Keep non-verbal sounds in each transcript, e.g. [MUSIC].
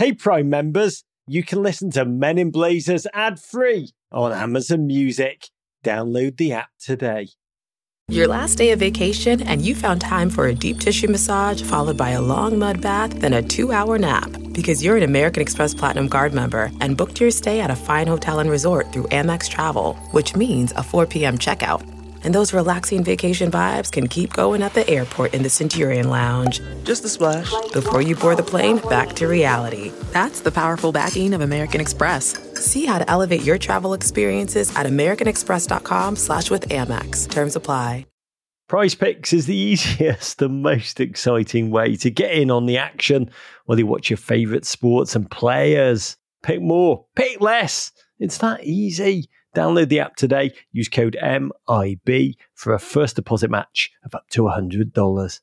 Hey, Prime members, you can listen to Men in Blazers ad free on Amazon Music. Download the app today. Your last day of vacation, and you found time for a deep tissue massage followed by a long mud bath, then a two hour nap. Because you're an American Express Platinum Card member and booked your stay at a fine hotel and resort through Amex Travel, which means a 4 p.m. checkout. And those relaxing vacation vibes can keep going at the airport in the Centurion Lounge. Just a splash. Before you board the plane, back to reality. That's the powerful backing of American Express. See how to elevate your travel experiences at americanexpress.com slash with Amex. Terms apply. PrizePicks is the easiest and most exciting way to get in on the action, whether you watch your favourite sports and players. Pick more, pick less. It's that easy. Download the app today. Use code MIB for a first deposit match of up to $100.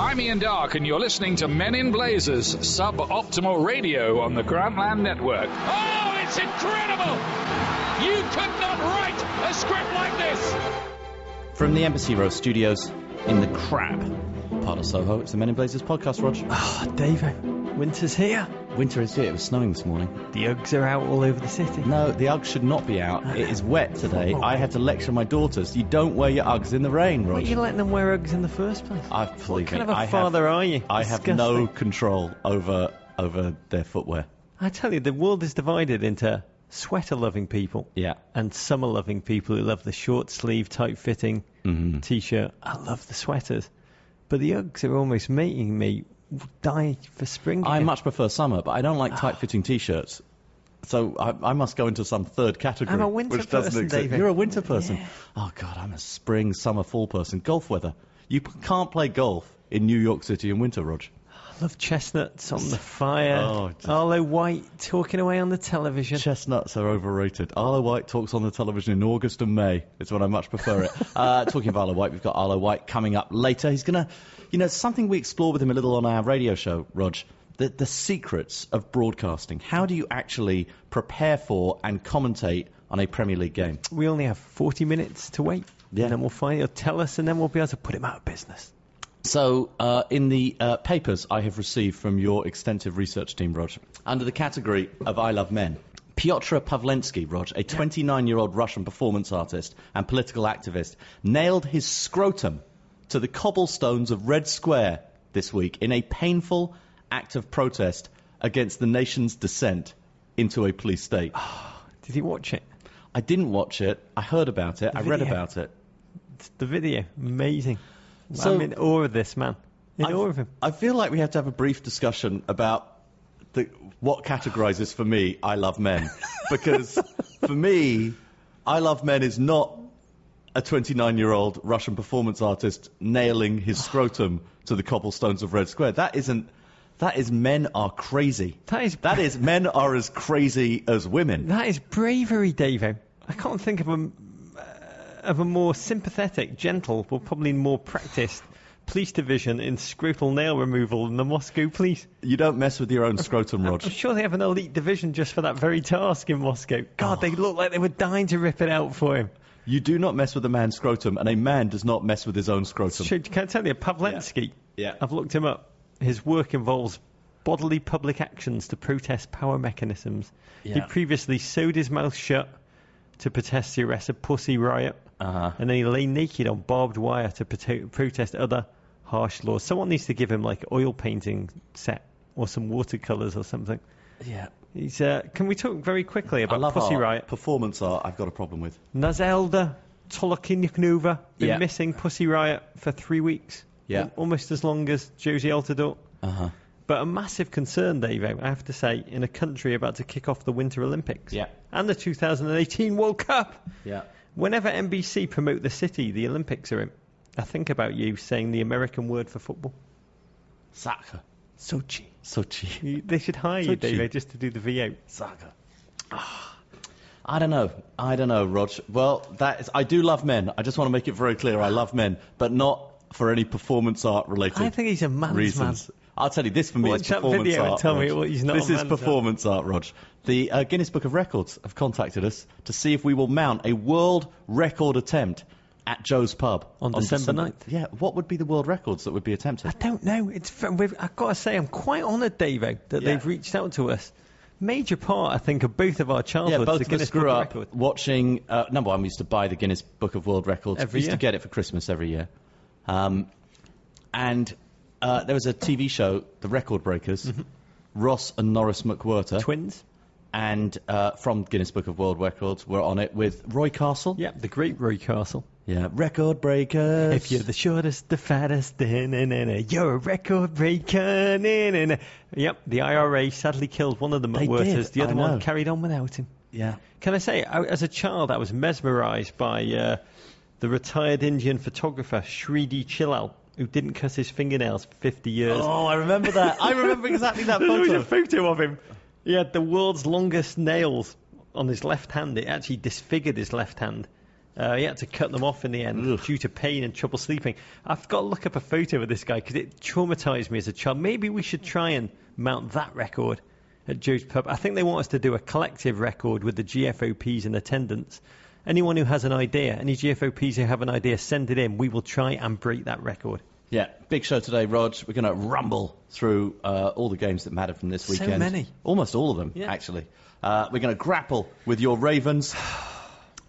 I'm Ian Darke, and you're listening to Men in Blazers suboptimal radio on the Grantland Network. Oh, it's incredible! You could not write a script like this! From the Embassy Row studios in the crap part of Soho, it's the Men in Blazers podcast, Roger. Ah, oh, David, winter's here. Winter is here. It was snowing this morning. The Uggs are out all over the city. No, the Uggs should not be out. It is wet today. I had to lecture my daughters. You don't wear your Uggs in the rain, Rog. Why are you letting them wear Uggs in the first place? I What kind me, of a I father have, are you? I have no control over over their footwear. I tell you, the world is divided into sweater loving people Yeah. and summer loving people who love the short sleeve, tight fitting Mhm. t shirt. I love the sweaters. But the Uggs are almost making me die for spring. I much prefer summer, but I don't like ah. tight-fitting t-shirts. So I, I must go into some third category. I'm a winter which doesn't exist. David. You're a winter person. Oh God, I'm a spring, summer, fall person. Golf weather. You p- can't play golf in New York City in winter, Rog. Love chestnuts on the [LAUGHS] fire. Oh, just- Arlo White talking away on the television. Chestnuts are overrated. Arlo White talks on the television in August and May. It's when I much prefer it. [LAUGHS] uh, talking of Arlo White, we've got Arlo White coming up later. He's gonna, you know, something we explore with him a little on our radio show, Rog. The, the secrets of broadcasting. How do you actually prepare for and commentate on a Premier League game? we only have 40 minutes to wait. Yeah. And then we'll find he'll tell us, and then we'll be able to put him out of business. So, uh, in the uh, papers I have received from your extensive research team, Rog, under the category of I Love Men, Piotr Pavlensky, Rog, a 29 year old Russian performance artist and political activist, nailed his scrotum to the cobblestones of Red Square this week in a painful act of protest against the nation's descent into a police state. Did he watch it? I didn't watch it, I heard about it, I read about it. The video. Amazing. So- I'm in awe of this man. In I- awe of him. I feel like we have to have a brief discussion about the, what categorizes for me I love men. [LAUGHS] Because for me, I love men is not a 29 year old Russian performance artist nailing his [SIGHS] scrotum to the cobblestones of Red Square. That isn't. That is men are crazy. That is- that is men are as crazy as women. That is bravery, David. I can't think of a, of a more sympathetic, gentle, or probably more practiced police division in scrotal nail removal than the Moscow police. You don't mess with your own scrotum, Rog. I'm sure they have an elite division just for that very task in Moscow. God, Oh. they look like they were dying to rip it out for him. You do not mess with a man's scrotum, and a man does not mess with his own scrotum. Should, can I tell you, Pavlensky, Yeah. I've looked him up. His work involves bodily public actions to protest power mechanisms. He previously sewed his mouth shut to protest the arrest of Pussy Riot, Uh-huh. and then he lay naked on barbed wire to prote- protest other harsh laws. Someone needs to give him like oil painting set or some watercolors or something. Yeah. He's. Uh, can we talk very quickly I about love Pussy art. Riot? Performance art, I've got a problem with. Nadezhda Tolokonnikova been Yeah. missing Pussy Riot for three weeks. Yeah. Al- Almost as long as Jozy Altidore. Uh huh. But a massive concern, Dave, I have to say, in a country about to kick off the Winter Olympics. Yeah. And the 2018 World Cup. Yeah. Whenever NBC promote the city, the Olympics are in. I think about you saying the American word for football. Soccer. Sochi. Sochi. You, they should hire you, Sochi. Dave, just to do the V8. Soccer. Ah, I don't know. I don't know, Rog. Well, that is. I do love men. I just want to make it very clear. I love men, but not for any performance art related. I think he's a man's reasons. I'll tell you, this for me Watch is performance video and art. tell me what he's not This is performance art, Rog. The uh, Guinness Book of Records have contacted us to see if we will mount a world record attempt at Joe's Pub On December 9th. Yeah, what would be the world records that would be attempted? I don't know. It's we've, I've got to say, I'm quite honoured, Davo, that Yeah. they've reached out to us. Major part, I think, of both of our childhoods. Yeah, both the Guinness us grew Book up watching. Uh, number one, we used to buy the Guinness Book of World Records. Every we used year. to get it for Christmas every year. Um, and uh, there was a TV show, The Record Breakers. Mm-hmm. Ross and Norris McWhirter, Twins. and uh, from Guinness Book of World Records, were on it with Roy Castle. Yeah, the great Roy Castle. Yeah, Record Breakers. If you're the shortest, the fattest, na, you're a record breaker. Na, na, na. Yep, the IRA sadly killed one of them They at Worters. did, The other one carried on without him. yeah. Can I say, I, as a child, I was mesmerised by uh, the retired Indian photographer Shridhar Chillal, who didn't cut his fingernails for 50 years. Oh, I remember that. I remember exactly that photo. [LAUGHS] There was a photo. photo of him. He had the world's longest nails on his left hand. It actually disfigured his left hand. Uh, he had to cut them off in the end Ugh. due to pain and trouble sleeping. I've got to look up a photo of this guy because it traumatized me as a child. Maybe we should try and mount that record at Joe's Pub. I think they want us to do a collective record with the GFOPs in attendance. Anyone who has an idea, any GFOPs who have an idea, send it in. We will try and break that record. Yeah, big show today, Rog. We're going to rumble through uh, all the games that matter from this So weekend. many. Almost all of them, Yeah. actually. Uh, we're going to grapple with your Ravens.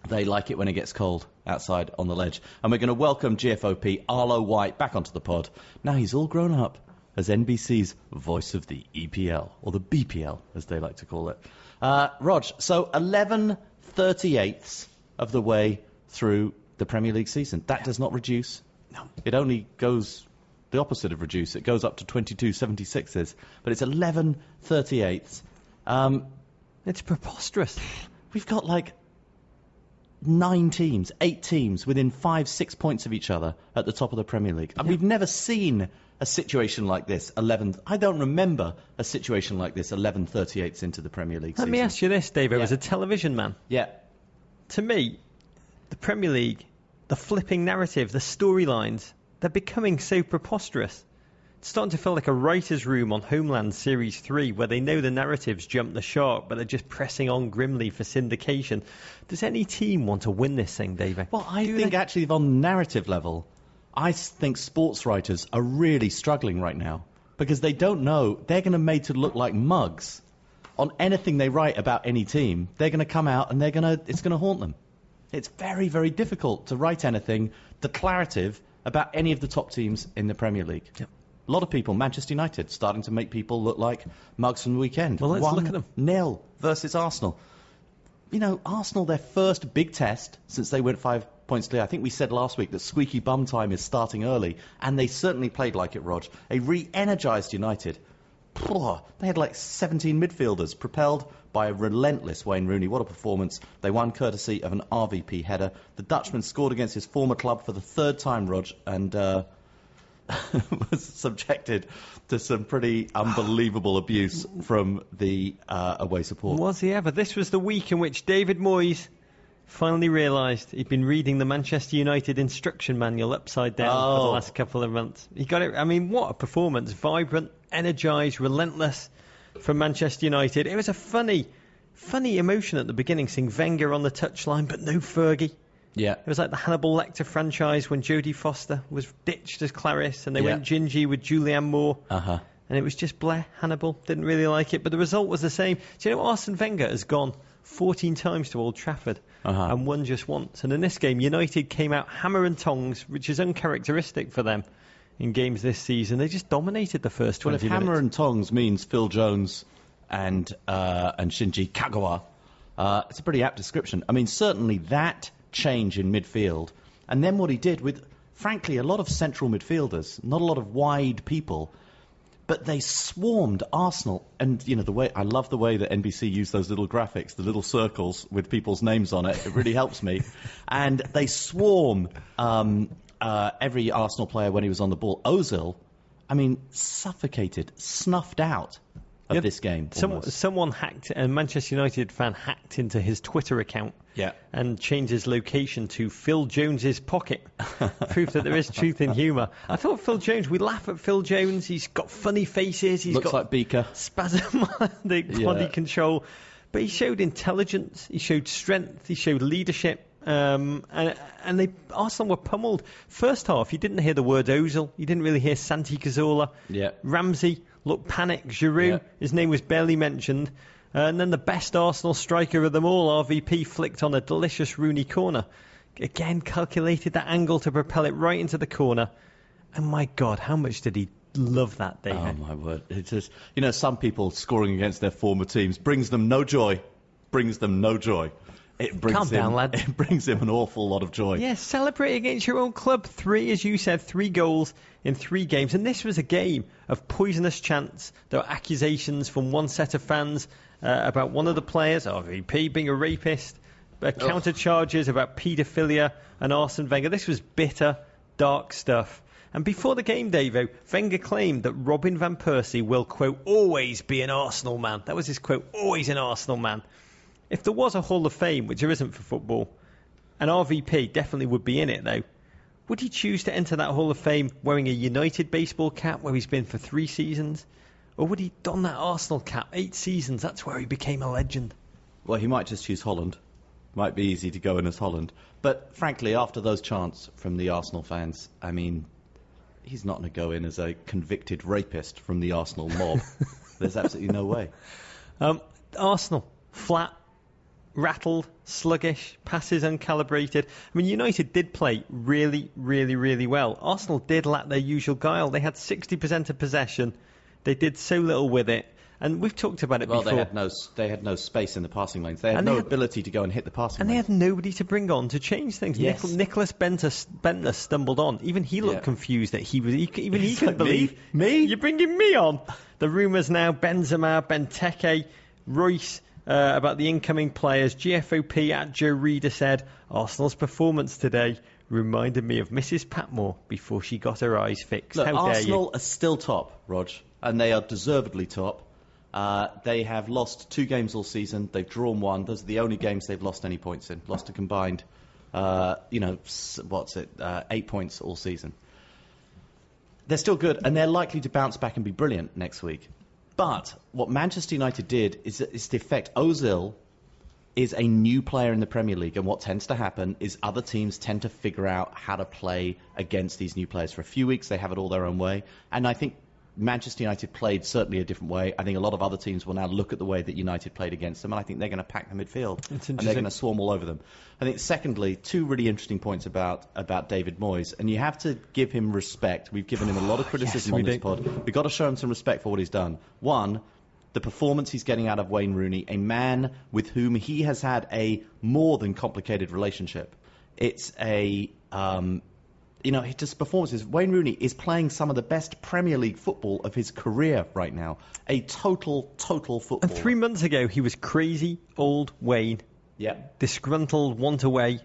They like it when it gets cold outside on the ledge. And we're going to welcome GFOP Arlo White back onto the pod. Now he's all grown up as NBC's voice of the EPL, or the BPL, as they like to call it. Uh, Rog, so 11 38ths of the way through the Premier League season. That does not reduce. No. It only goes the opposite of reduce. It goes up to 22 76s, but it's 11 38ths. Um, It's preposterous. we've got like nine teams, eight teams within five, six points of each other at the top of the Premier League. And we've never seen a situation like this. 11. I don't remember a situation like this. 11 38ths into the Premier League. Let me ask you this, Dave, as a television man. Yeah. to me, the Premier League, the flipping narrative, the storylines, they're becoming so preposterous. It's starting to feel like a writer's room on Homeland Series 3, where they know the narratives jump the shark, but they're just pressing on grimly for syndication. Does any team want to win this thing, David? Well, I Do think they? actually on the narrative level, I think sports writers are really struggling right now because they don't know they're going to be made to look like mugs on anything they write about any team. They're going to come out and they're going to it's going to haunt them. It's very very difficult to write anything declarative about any of the top teams in the Premier League. Yep. A lot of people, Manchester United, starting to make people look like mugs from the weekend. Well, let's One look at them. Nil versus Arsenal you know, Arsenal, their first big test since they went five points clear. I think we said last week that squeaky bum time is starting early, and they certainly played like it, Rog. A re energized United. They had like 17 midfielders propelled by a relentless Wayne Rooney. What a performance. They won courtesy of an RVP header. The Dutchman scored against his former club for the third time, Rog, and uh, [LAUGHS] was subjected to some pretty unbelievable abuse from the uh, away support. Was he ever? This was the week in which David Moyes finally realised he'd been reading the Manchester United instruction manual upside down for the Oh. last couple of months. He got it. I mean, what a performance! Vibrant, energised, relentless from Manchester United. It was a funny, funny emotion at the beginning, seeing Wenger on the touchline, but no Fergie. Yeah. It was like the Hannibal Lecter franchise when Jodie Foster was ditched as Clarice, and they Yeah. went gingy with Julianne Moore. Uh huh. And it was just bleh, Hannibal. Didn't really like it, but the result was the same. Do you know Arsene Wenger has gone 14 times to Old Trafford Uh-huh. and won just once? And in this game, United came out hammer and tongs, which is uncharacteristic for them in games this season. They just dominated the first 20 Well, if minutes. hammer and tongs means Phil Jones and uh, and Shinji Kagawa, uh, it's a pretty apt description. I mean, certainly that change in midfield, and then what he did with, frankly, a lot of central midfielders, not a lot of wide people, but they swarmed Arsenal. And you know the way I love the way that NBC used those little graphics, the little circles with people's names on it. It really helps me. [LAUGHS] And they swarm um, uh, every Arsenal player when he was on the ball. Ozil, I mean, suffocated, snuffed out of Yeah, this game. Some, someone hacked, a Manchester United fan hacked into his Twitter account Yeah. and changed his location to Phil Jones's pocket. [LAUGHS] Proof that there is truth in humour. I thought Phil Jones, we laugh at Phil Jones, he's got funny faces, he's Looks got like Beaker. spasmodic [LAUGHS] Yeah. body control. But he showed intelligence, he showed strength, he showed leadership. Um, and and they Arsenal were pummeled. First half, you didn't hear the word Ozil. You didn't really hear Santi Cazorla. Yeah. Ramsey looked panicked. Giroud, Yeah. his name was barely mentioned. Uh, and then the best Arsenal striker of them all, RVP, flicked on a delicious Rooney corner. Again, calculated that angle to propel it right into the corner. And my God, how much did he love that day? Oh my word! It's just you know some people scoring against their former teams brings them no joy, brings them no joy. It brings Calm him, down, lad. [LAUGHS] It brings him an awful lot of joy. Yeah, celebrate against your own club. Three, as you said, three goals in three games. And this was a game of poisonous chants. There were accusations from one set of fans uh, about one of the players, RVP, being a rapist, uh, counter charges about paedophilia and Arsene Wenger. This was bitter, dark stuff. And before the game, Davo, Wenger claimed that Robin Van Persie will, quote, always be an Arsenal man. That was his quote, always an Arsenal man. If there was a Hall of Fame, which there isn't for football, and RVP definitely would be in it though, would he choose to enter that Hall of Fame wearing a United baseball cap where he's been for three seasons? Or would he don that Arsenal cap eight seasons? That's where he became a legend. Well, he might just choose Holland. Might be easy to go in as Holland. But frankly, after those chants from the Arsenal fans, I mean, he's not going to go in as a convicted rapist from the Arsenal mob. [LAUGHS] There's absolutely no way. Um, Arsenal, flat, rattled, sluggish, passes uncalibrated. I mean, United did play really, really, really well. Arsenal did lack their usual guile. They had 60% of possession. They did so little with it. And we've talked about it Well, before. they had no they had no space in the passing lanes. They had And no they had- ability to go and hit the passing And they had nobody to bring on to change things. Yes. Nic- Nicholas Bendtner, Bendtner stumbled on. Even he looked Yeah. confused that he was. He, even he couldn't like, believe "Me? Me?" You're bringing me on. The rumours now: Benzema, Benteke, Reus. Uh, about the incoming players, GFOP at Joe Reader said Arsenal's performance today reminded me of Mrs. Patmore before she got her eyes fixed. Look, How dare Arsenal are still top, Rog, and they are deservedly top. Uh, they have lost two games all season. They've drawn one. Those are the only games they've lost any points in. Lost a combined, uh, you know, what's it, uh, eight points all season. They're still good, and they're likely to bounce back and be brilliant next week. But what Manchester United did is, is the effect Ozil is a new player in the Premier League, and what tends to happen is other teams tend to figure out how to play against these new players. For a few weeks, they have it all their own way, and I think Manchester United played certainly a different way. I think a lot of other teams will now look at the way that United played against them, and I think they're going to pack the midfield, and they're going to swarm all over them. I think, secondly, two really interesting points about about David Moyes, and you have to give him respect. We've given him a lot of criticism we on this do. pod. We've got to show him some respect for what he's done. One, the performance he's getting out of Wayne Rooney, a man with whom he has had a more than complicated relationship. It's a, um, you know, his just performances. Wayne Rooney is playing some of the best Premier League football of his career right now. A total, total football. And three months ago, he was crazy old Wayne, Yeah. disgruntled, want away.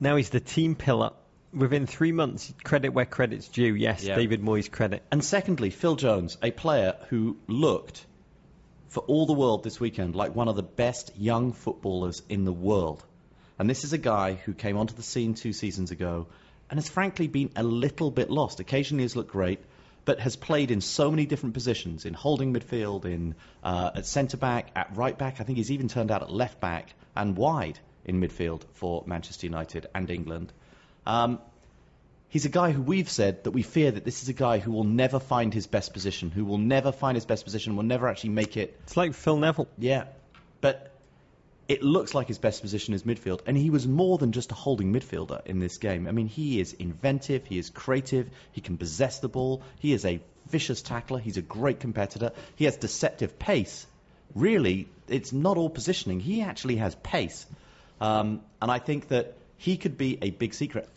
Now he's the team pillar. Within three months, credit where credit's due. Yes, Yeah. David Moyes credit. And secondly, Phil Jones, a player who looked for all the world this weekend like one of the best young footballers in the world. And this is a guy who came onto the scene two seasons ago and has frankly been a little bit lost. Occasionally has looked great, but has played in so many different positions in holding midfield, in uh, at centre back, at right back. I think he's even turned out at left back and wide in midfield for Manchester United and England. Um, He's a guy who we've said that we fear that this is a guy who will never find his best position, who will never find his best position, will never actually make it. It's like Phil Neville. Yeah. But it looks like his best position is midfield, and he was more than just a holding midfielder in this game. I mean, he is inventive, he is creative, he can possess the ball, he is a vicious tackler, he's a great competitor, he has deceptive pace. Really, it's not all positioning, he actually has pace. Um, and I think that he could be a big secret.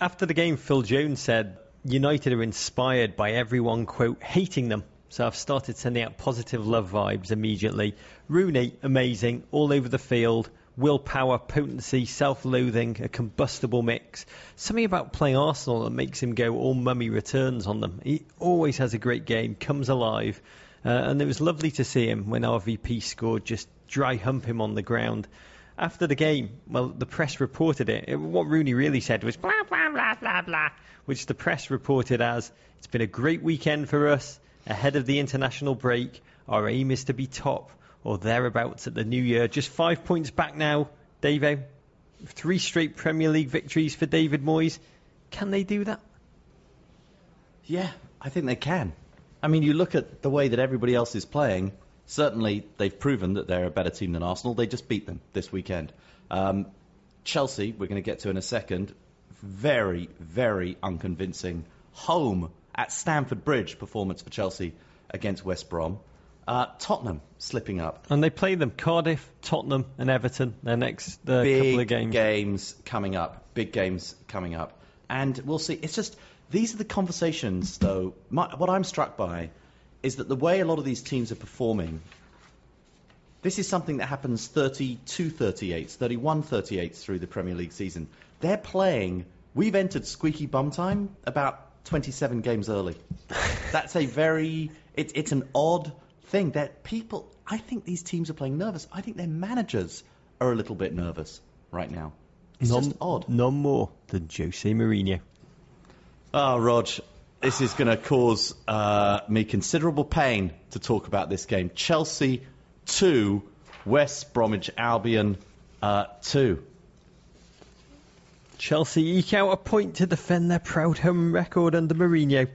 After the game, Phil Jones said United are inspired by everyone, quote, hating them. So I've started sending out positive love vibes immediately. Rooney, amazing, all over the field. Willpower, potency, self-loathing, a combustible mix. Something about playing Arsenal that makes him go all mummy returns on them. He always has a great game, comes alive. Uh, and it was lovely to see him when RVP scored, just dry hump him on the ground. After the game, well, the press reported it. it. What Rooney really said was blah, blah, blah, blah, blah, which the press reported as it's been a great weekend for us. Ahead of the international break, our aim is to be top or thereabouts at the new year. Just five points back now, Davo. three straight Premier League victories for David Moyes. Can they do that? Yeah, I think they can. I mean, you look at the way that everybody else is playing. Certainly, they've proven that they're a better team than Arsenal. They just beat them this weekend. Um, Chelsea, we're going to get to in a second. Very, very unconvincing home at Stamford Bridge performance for Chelsea against West Brom. Uh, Tottenham slipping up. And they play them Cardiff, Tottenham, and Everton. Their next uh, Big couple of games. games coming up. Big games coming up. And we'll see. It's just, these are the conversations, though. My, what I'm struck by is that the way a lot of these teams are performing, this is something that happens 32 38s, 31 38s through the Premier League season. They're playing, we've entered squeaky bum time about 27 games early. [LAUGHS] That's a very, it, it's an odd thing that people, I think these teams are playing nervous. I think their managers are a little bit nervous right now. It's none, just odd. None more than Jose Mourinho. Oh, Rog, this is going to cause uh, me considerable pain to talk about this game. Chelsea 2, West Bromwich Albion uh, 2. Chelsea eke out a point to defend their proud home record under Mourinho.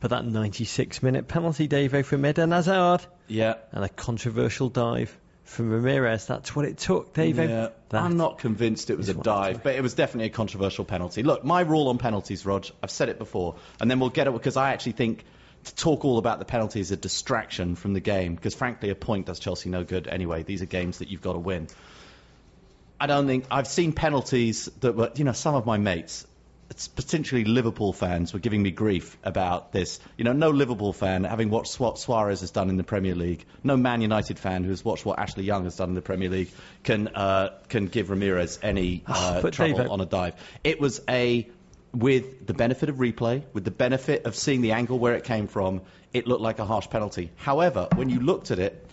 But that 96 minute penalty, Davo, from Eden Hazard. Yeah. And a controversial dive from Ramires. That's what it took, Davo. Yeah, I'm not convinced it was a dive, but it was definitely a controversial penalty. Look, my rule on penalties, Rog, I've said it before, and then we'll get it because I actually think to talk all about the penalty is a distraction from the game because, frankly, a point does Chelsea no good anyway. These are games that you've got to win. I don't think I've seen penalties that were, you know, some of my mates, it's potentially Liverpool fans, were giving me grief about this. You know, no Liverpool fan, having watched what Suarez has done in the Premier League, no Man United fan who has watched what Ashley Young has done in the Premier League, can uh, can give Ramires any [SIGHS] uh, but trouble David- on a dive. It was a with the benefit of replay, with the benefit of seeing the angle where it came from, it looked like a harsh penalty. However, when you looked at it,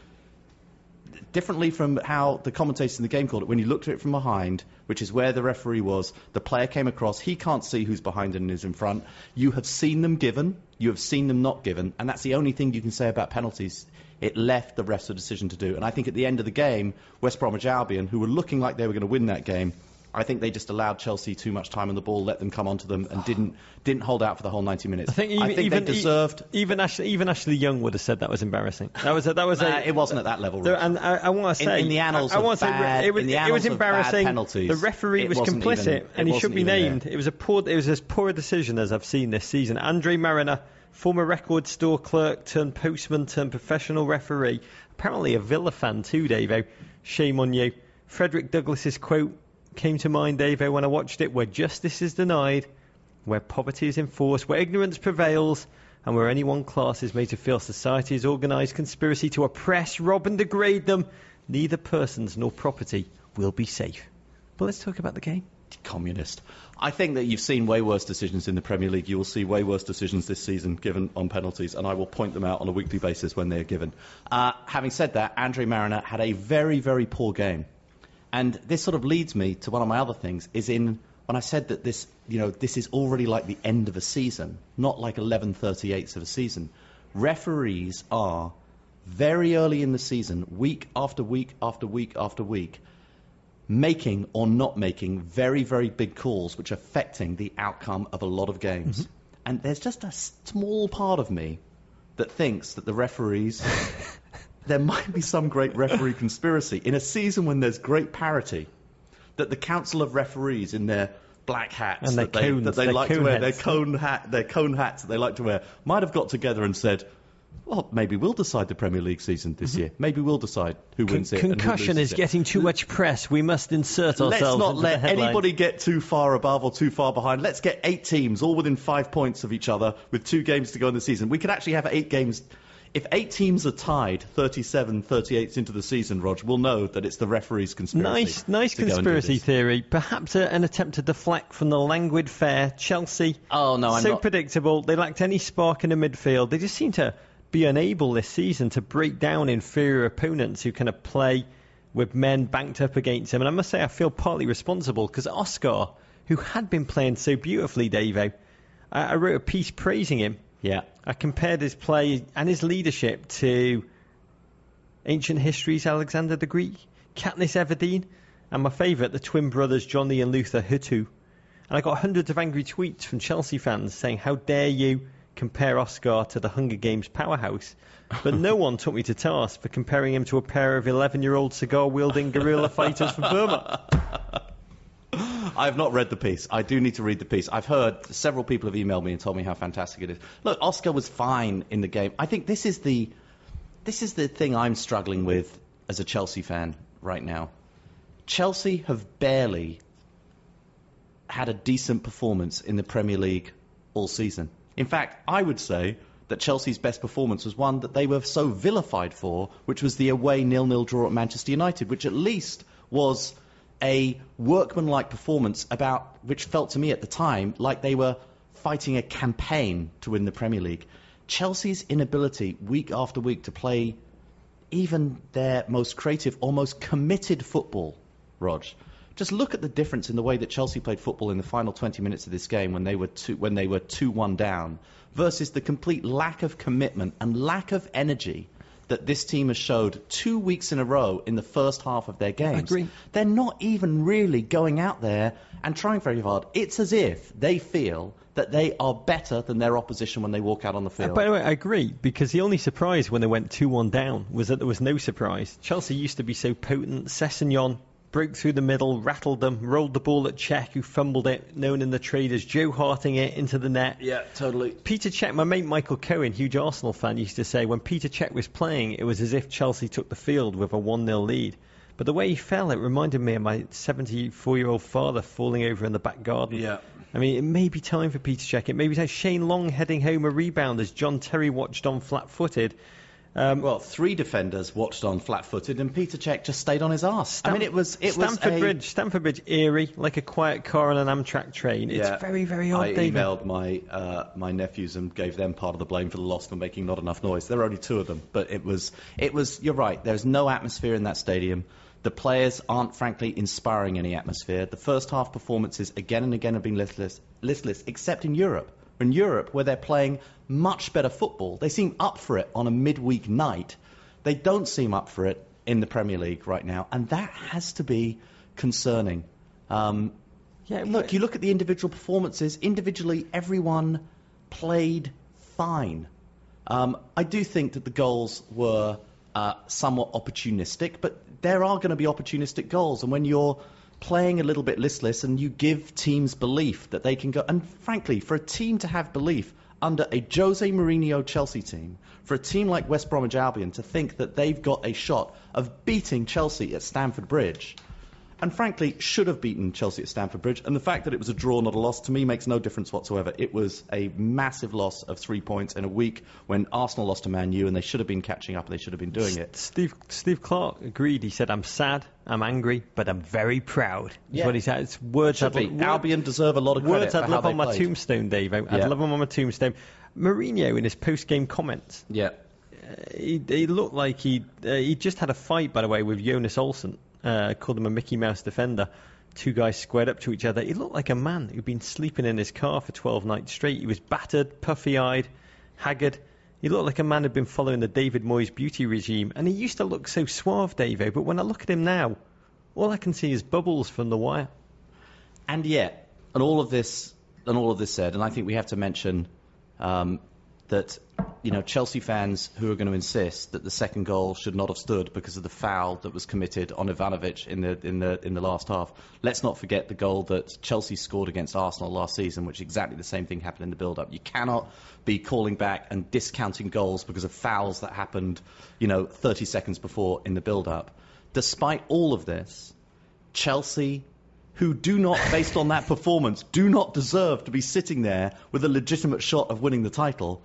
differently from how the commentators in the game called it, when you looked at it from behind, which is where the referee was, the player came across, he can't see who's behind and who's in front. You have seen them given, you have seen them not given, and that's the only thing you can say about penalties. It left the refs a decision to do. And I think at the end of the game, West Bromwich Albion, who were looking like they were going to win that game, I think they just allowed Chelsea too much time on the ball, let them come onto them, and didn't didn't hold out for the whole 90 minutes. I think even, even they deserved. even Ashley, even Ashley Young would have said that was embarrassing. That was a, that was a, it wasn't at that level. There- and I, I want to say in the annals I, I of wanna say bad- it was, in it was annals of bad embarrassing. penalties, the referee was complicit, even- and he should be even there. named. It was a poor, it was as poor a decision as I've seen this season. Andre Marriner, former record store clerk turned postman turned professional referee, apparently a Villa fan too, Davo. Shame on you. Frederick Douglass's quote came to mind, Davo, when I watched it, where justice is denied, where poverty is enforced, where ignorance prevails, and where any one class is made to feel society is organised conspiracy to oppress, rob, and degrade them, neither persons nor property will be safe. But let's talk about the game. communist. I think that you've seen way worse decisions in the Premier League. You will see way worse decisions this season given on penalties, and I will point them out on a weekly basis when they are given. Uh, having said that, Andre Marriner had a very, very poor game. And this sort of leads me to one of my other things, is in when I said that this, you know, this is already like the end of a season, not like 11 38ths of a season. Referees are very early in the season, week after week after week after week, making or not making very, very big calls which are affecting the outcome of a lot of games. Mm-hmm. And there's just a small part of me that thinks that the referees, [LAUGHS] there might be some great referee conspiracy in a season when there's great parity, that the council of referees in their black hats And their that they, cones, that they like to cone wear, hats. their cone hat, their cone hats that they like to wear, might have got together and said, well, maybe we'll decide the Premier League season this mm-hmm. year. Maybe we'll decide who Con- wins it. concussion is it. getting too much press. We must insert ourselves. Let's not let anybody get too far above or too far behind. Let's get eight teams all within five points of each other with two games to go in the season. We could actually have eight games. If eight teams are tied 37 38 into the season, Rog, we'll know that it's the referee's conspiracy. Nice, nice to go and do conspiracy theory. Perhaps a, an attempt to deflect from the languid fair Chelsea. Oh, no, I'm so not- predictable. They lacked any spark in the midfield. They just seem to be unable this season to break down inferior opponents who kind of play with men banked up against them. And I must say, I feel partly responsible because Oscar, who had been playing so beautifully, Davo, I, I wrote a piece praising him. Yeah. I compared his play and his leadership to ancient history's Alexander the Greek, Katniss Everdeen, and my favourite, the twin brothers Johnny and Luther Htoo. And I got hundreds of angry tweets from Chelsea fans saying, How dare you compare Oscar to the Hunger Games powerhouse? But no [LAUGHS] one took me to task for comparing him to a pair of 11 year old cigar wielding guerrilla fighters from Burma. [LAUGHS] I have not read the piece. I do need to read the piece. I've heard several people have emailed me and told me how fantastic it is. Look, Oscar was fine in the game. I think this is the this is the thing I'm struggling with as a Chelsea fan right now. Chelsea have barely had a decent performance in the Premier League all season. In fact, I would say that Chelsea's best performance was one that they were so vilified for, which was the away nil-nil draw at Manchester United, which at least was a workmanlike performance about which felt to me at the time like they were fighting a campaign to win the Premier League. Chelsea's inability week after week to play even their most creative, almost committed football, Rog. Just look at the difference in the way that Chelsea played football in the final 20 minutes of this game when they were two, when they were 2-1 down versus the complete lack of commitment and lack of energy that this team has showed two weeks in a row in the first half of their games. agree. They're not even really going out there and trying very hard. It's as if they feel that they are better than their opposition when they walk out on the field. By the way, I agree because the only surprise when they went 2 1 down was that there was no surprise. Chelsea used to be so potent. Sessegnon broke through the middle, rattled them, rolled the ball at Cech, who fumbled it, known in the trade as Joe Harting it into the net. yeah, totally. Peter Cech, my mate Michael Cohen, huge Arsenal fan, used to say when Peter Cech was playing, it was as if Chelsea took the field with a 1 0 lead. But the way he fell, it reminded me of my 74 year old father falling over in the back garden. Yeah. I mean, it may be time for Peter Cech. It may be time Shane Long heading home a rebound as John Terry watched on flat footed. Um, Well, three defenders watched on flat-footed, and Peter Cech just stayed on his arse. I mean, it was it Stamford was a, Bridge, Stamford Bridge, eerie, like a quiet car on an Amtrak train. Yeah. It's very, very odd, I David. emailed my uh, my nephews and gave them part of the blame for the loss for making not enough noise. There are only two of them, but it was it was. You're right. There's no atmosphere in that stadium. The players aren't, frankly, inspiring any atmosphere. The first half performances again and again have been listless, listless, except in Europe. In Europe, where they're playing much better football, they seem up for it on a midweek night. They don't seem up for it in the Premier League right now, and that has to be concerning. Um, Yeah, Look, you look at the individual performances. Individually, everyone played fine. Um, I do think that the goals were uh, somewhat opportunistic, but there are going to be opportunistic goals, and when you're playing a little bit listless and you give teams belief that they can go, and frankly, for a team to have belief under a Jose Mourinho Chelsea team, for a team like West Bromwich Albion to think that they've got a shot of beating Chelsea at Stamford Bridge and frankly should have beaten Chelsea at Stamford Bridge. And the fact that it was a draw, not a loss, to me makes no difference whatsoever. It was a massive loss of three points in a week when Arsenal lost to Man U, and they should have been catching up, and they should have been doing it. Steve Steve Clarke agreed. He said, "I'm sad, I'm angry, but I'm very proud." Is Yeah. what he said. It's words I'd. Albion deserve a lot of credit words I'd love on my played. tombstone, Dave. I'd Yeah. love them on my tombstone. Mourinho in his post-game comments, Yeah. he, he looked like he uh, he just had a fight, by the way, with Jonas Olsson. Uh, called him a Mickey Mouse defender. Two guys squared up to each other. He looked like a man who'd been sleeping in his car for 12 nights straight. He was battered, puffy-eyed, haggard. He looked like a man who'd been following the David Moyes beauty regime. And he used to look so suave, Davo. But when I look at him now, all I can see is bubbles from the wire. And yet, and all of this, and all of this said, and I think we have to mention um, that you know Chelsea fans who are going to insist that the second goal should not have stood because of the foul that was committed on Ivanovic in the in the in the last half. Let's not forget the goal that Chelsea scored against Arsenal last season, which exactly the same thing happened in the build-up. You cannot be calling back and discounting goals because of fouls that happened, you know, 30 seconds before in the build-up. Despite all of this, Chelsea, who do not, based on that performance, do not deserve to be sitting there with a legitimate shot of winning the title,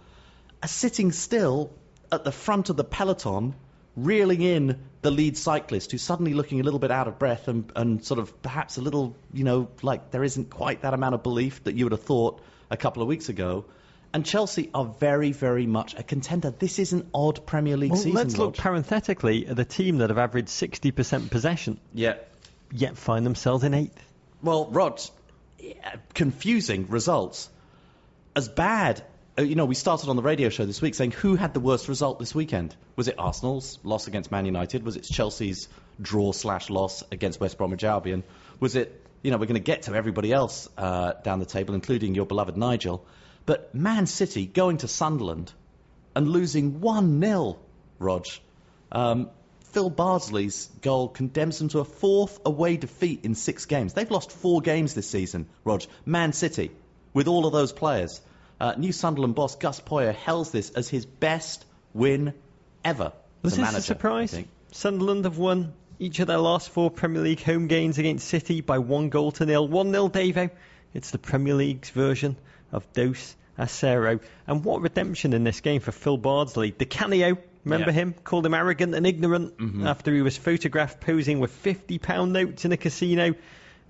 are sitting still at the front of the peloton, reeling in the lead cyclist who's suddenly looking a little bit out of breath and, and sort of perhaps a little, you know, like there isn't quite that amount of belief that you would have thought a couple of weeks ago. And Chelsea are very, very much a contender. This is an odd Premier League Well, season. let's look parenthetically at the team that have averaged 60% possession, yeah. yet find themselves in eighth. Well, Rod, confusing results. As bad you know, we started on the radio show this week saying who had the worst result this weekend? Was it Arsenal's loss against Man United? Was it Chelsea's draw slash loss against West Bromwich Albion? Was it, you know, we're going to get to everybody else uh, down the table, including your beloved Nigel. But Man City going to Sunderland and losing 1 0, Rog. Um, Phil Bardsley's goal condemns them to a fourth away defeat in six games. They've lost four games this season, Rog. Man City, with all of those players. Uh, New Sunderland boss Gus Poyet hails this as his best win ever. Was this manager, a surprise? Sunderland have won each of their last four Premier League home games against City by one goal to nil. 1 0, Davo. It's the Premier League's version of Dos a Cero. And what redemption in this game for Phil Bardsley. Di Canio, remember Yeah. him? Called him arrogant and ignorant Mm-hmm. after he was photographed posing with £50 notes in a casino.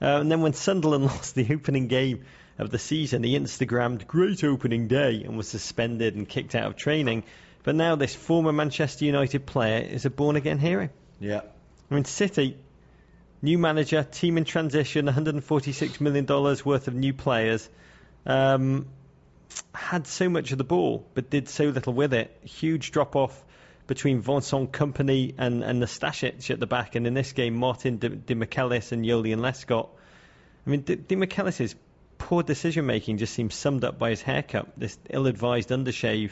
Uh, and then when Sunderland [LAUGHS] lost the opening game of the season, he Instagrammed great opening day and was suspended and kicked out of training. But now this former Manchester United player is a born again hero. Yeah. I mean, City, new manager, team in transition, $146 million worth of new players. Um, had so much of the ball, but did so little with it. Huge drop off between Vincent Kompany and, and Nastasic at the back. And in this game, Martin De, Demichelis and Lescott. I mean, De, Demichelis' poor decision making just seems summed up by his haircut, this ill advised undershave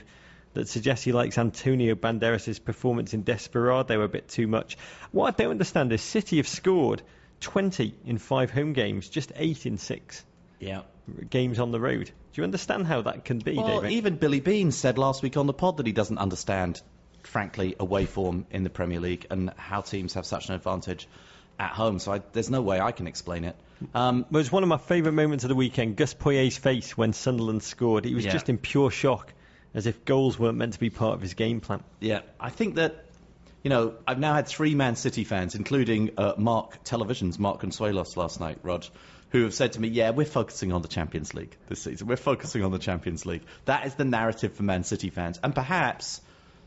that suggests he likes Antonio Banderas' performance in Desperado a bit too much. What I don't understand is City have scored 20 in five home games, just eight in six Yeah. games on the road. Do you understand how that can be, Well, David? even Billy Beane said last week on the pod that he doesn't understand, frankly, away form in the Premier League and how teams have such an advantage at home. So I, there's no way I can explain it. Um, It was one of my favourite moments of the weekend. Gus Poyet's face when Sunderland scored. He was Yeah. just in pure shock, as if goals weren't meant to be part of his game plan. yeah, I think that. You know, I've now had three Man City fans, including uh, Mark Television's Mark Consuelos last night, Rog, who have said to me, "Yeah, we're focusing on the Champions League this season. We're focusing on the Champions League. That is the narrative for Man City fans, and perhaps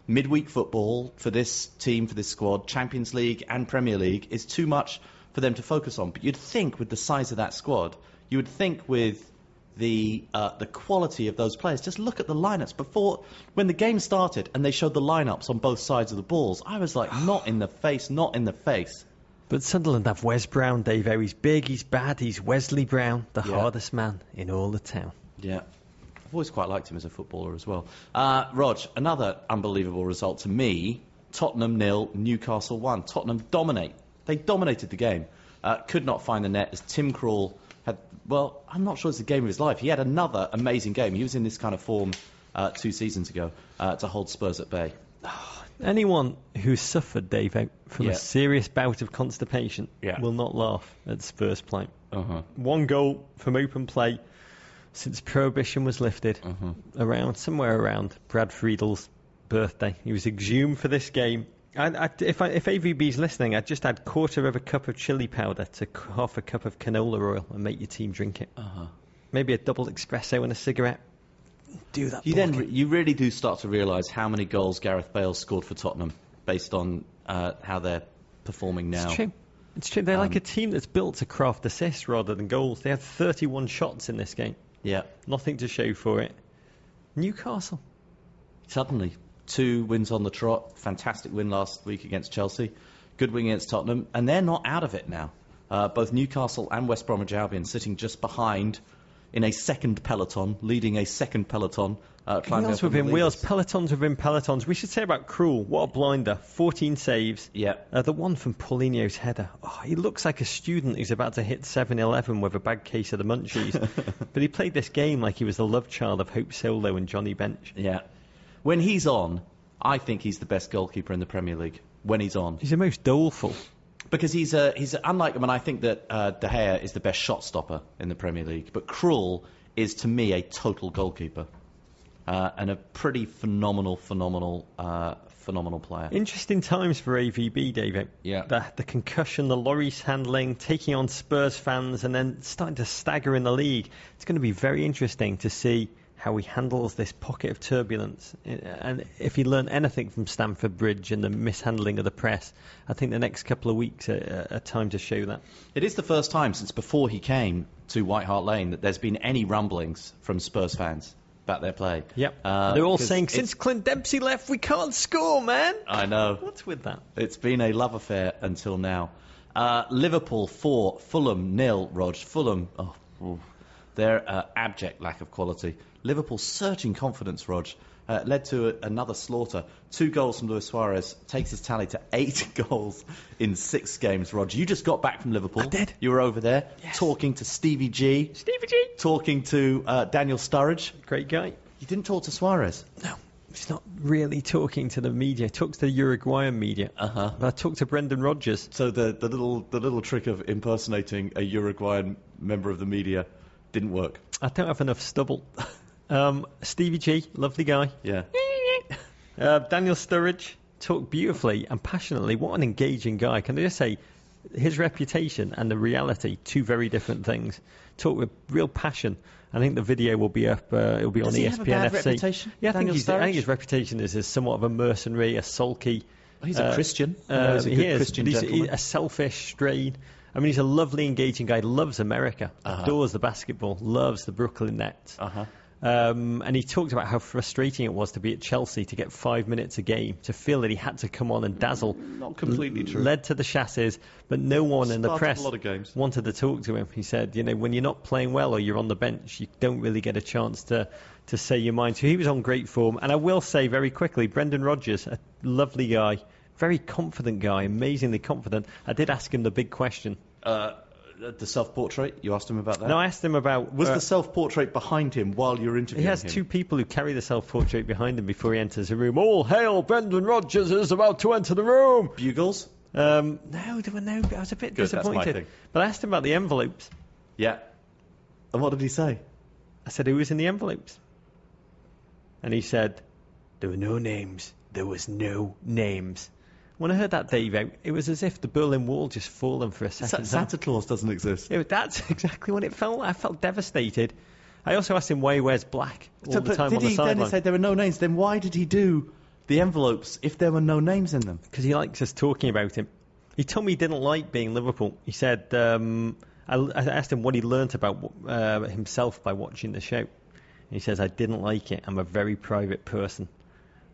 midweek football for this team, for this squad, Champions League and Premier League is too much for them to focus on. But you'd think with the size of that squad, you would think with the uh, the quality of those players. Just look at the lineups before when the game started and they showed the lineups on both sides of the balls. I was like, not in the face, not in the face. But Sunderland have Wes Brown, Dave. He's big, he's bad, he's Wesley Brown, the Yeah. hardest man in all the town. Yeah. Always quite liked him as a footballer as well. Uh, Rog, another unbelievable result to me. Tottenham nil, Newcastle one. Tottenham dominate. They dominated the game. Uh, could not find the net as Tim Krul had. Well, I'm not sure it's the game of his life. He had another amazing game. He was in this kind of form uh, two seasons ago uh, to hold Spurs at bay. [SIGHS] Anyone who suffered, Dave, from Yeah. a serious bout of constipation Yeah. will not laugh at Spurs play. Uh-huh. One goal from open play since prohibition was lifted, Uh-huh. around somewhere around Brad Friedel's birthday. He was exhumed for this game. I, I, if, I, if AVB's listening, I'd just add quarter of a cup of chili powder to half a cup of canola oil and make your team drink it. Uh-huh. Maybe a double espresso and a cigarette. Do that. You then re- you really do start to realise how many goals Gareth Bale scored for Tottenham based on uh, how they're performing now. It's true. It's true. They're like Um, a team that's built to craft assists rather than goals. They had 31 shots in this game. Yeah. Nothing to show for it. Newcastle. Suddenly, two wins on the trot. Fantastic win last week against Chelsea. Good win against Tottenham, and they're not out of it now. Uh, both Newcastle and West Bromwich Albion sitting just behind in a second peloton, leading a second peloton. Uh, Wheels within wheels, pelotons within pelotons. We should say about Krul. What a blinder. 14 saves. Yeah. Uh, the one from Paulinho's header. Oh, he looks like a student who's about to hit 7 Eleven with a bad case of the munchies. [LAUGHS] but he played this game like he was the love child of Hope Solo and Johnny Bench. Yeah. When he's on, I think he's the best goalkeeper in the Premier League. When he's on, He's the most doleful. because he's a, he's a, unlike. I and I think that uh, De Gea is the best shot stopper in the Premier League, but Krul is to me a total goalkeeper, uh, and a pretty phenomenal, phenomenal, uh, phenomenal player. Interesting times for AVB, David. Yeah. The, the concussion, the Lloris handling, taking on Spurs fans, and then starting to stagger in the league. It's going to be very interesting to see how he handles this pocket of turbulence. And if he learned anything from Stamford Bridge and the mishandling of the press, I think the next couple of weeks are, are time to show that. It is the first time since before he came to White Hart Lane that there's been any rumblings from Spurs fans. About their play. Yep. Uh, They're all saying, since Clint Dempsey left, we can't score, man. I know. What's with that? It's been a love affair until now. Uh, Liverpool 4, Fulham nil, Rog. Fulham, oh, ooh, their uh, abject lack of quality. Liverpool surging confidence, Rog. Uh, led to a, another slaughter. Two goals from Luis Suarez takes his tally to eight [LAUGHS] goals in six games. Rog, you just got back from Liverpool. I did. You were over there talking to Stevie G, Stevie G. talking to uh, Daniel Sturridge. Great guy. You didn't talk to Suarez. No, he's not really talking to the media. He talks to the Uruguayan media. Uh-huh. But I talked to Brendan Rodgers. So the, the little the little trick of impersonating a Uruguayan member of the media didn't work. I don't have enough stubble. [LAUGHS] Um, Stevie G, lovely guy. Yeah. [LAUGHS] Uh, Daniel Sturridge talked beautifully and passionately. What an engaging guy. Can I just say, his reputation and the reality, two very different things. Talk with real passion. I think the video will be up. Uh, it'll be Does on he ESPN have a bad FC. reputation, Yeah, I think, Daniel he's, I think his reputation is as somewhat of a mercenary, a sulky. He's a uh, Christian. Uh, he's a he good is. Christian he's, gentleman. he's a selfish strain. I mean, he's a lovely, engaging guy. Loves America. Uh-huh. Adores the basketball. Loves the Brooklyn Nets. Uh-huh. Um, and he talked about how frustrating it was to be at Chelsea to get five minutes a game, to feel that he had to come on and dazzle. Not completely L- true. Led to the chassis, but no one in the press a lot of games. wanted to talk to him. He said, you know, when you're not playing well or you're on the bench, you don't really get a chance to, to say your mind. So he was on great form. And I will say very quickly, Brendan Rodgers, a lovely guy, very confident guy, amazingly confident. I did ask him the big question. Uh, the self-portrait. You asked him about that. No, I asked him about was uh, the self-portrait behind him while you're interviewing. Him? He has him? two people who carry the self-portrait behind him before he enters the room. All hail, Brendan Rodgers is about to enter the room. bugles. Um, no, there were no. I was a bit Good, disappointed. But I asked him about the envelopes. Yeah. And what did he say? I said, "Who was in the envelopes?" And he said, "There were no names. There was no names." When I heard that, Dave, it was as if the Berlin Wall just fallen for a second. time. Santa Claus doesn't exist. It- that's [LAUGHS] exactly what it felt. like. I felt devastated. I also asked him why he wears black all So, the time did on the he then sideline. say there were no names? Then why did he do the envelopes if there were no names in them? because he likes us talking about him. He told me he didn't like being Liverpool. He said um, I, I asked him what he learnt about uh, himself by watching the show. He says I didn't like it. I'm a very private person.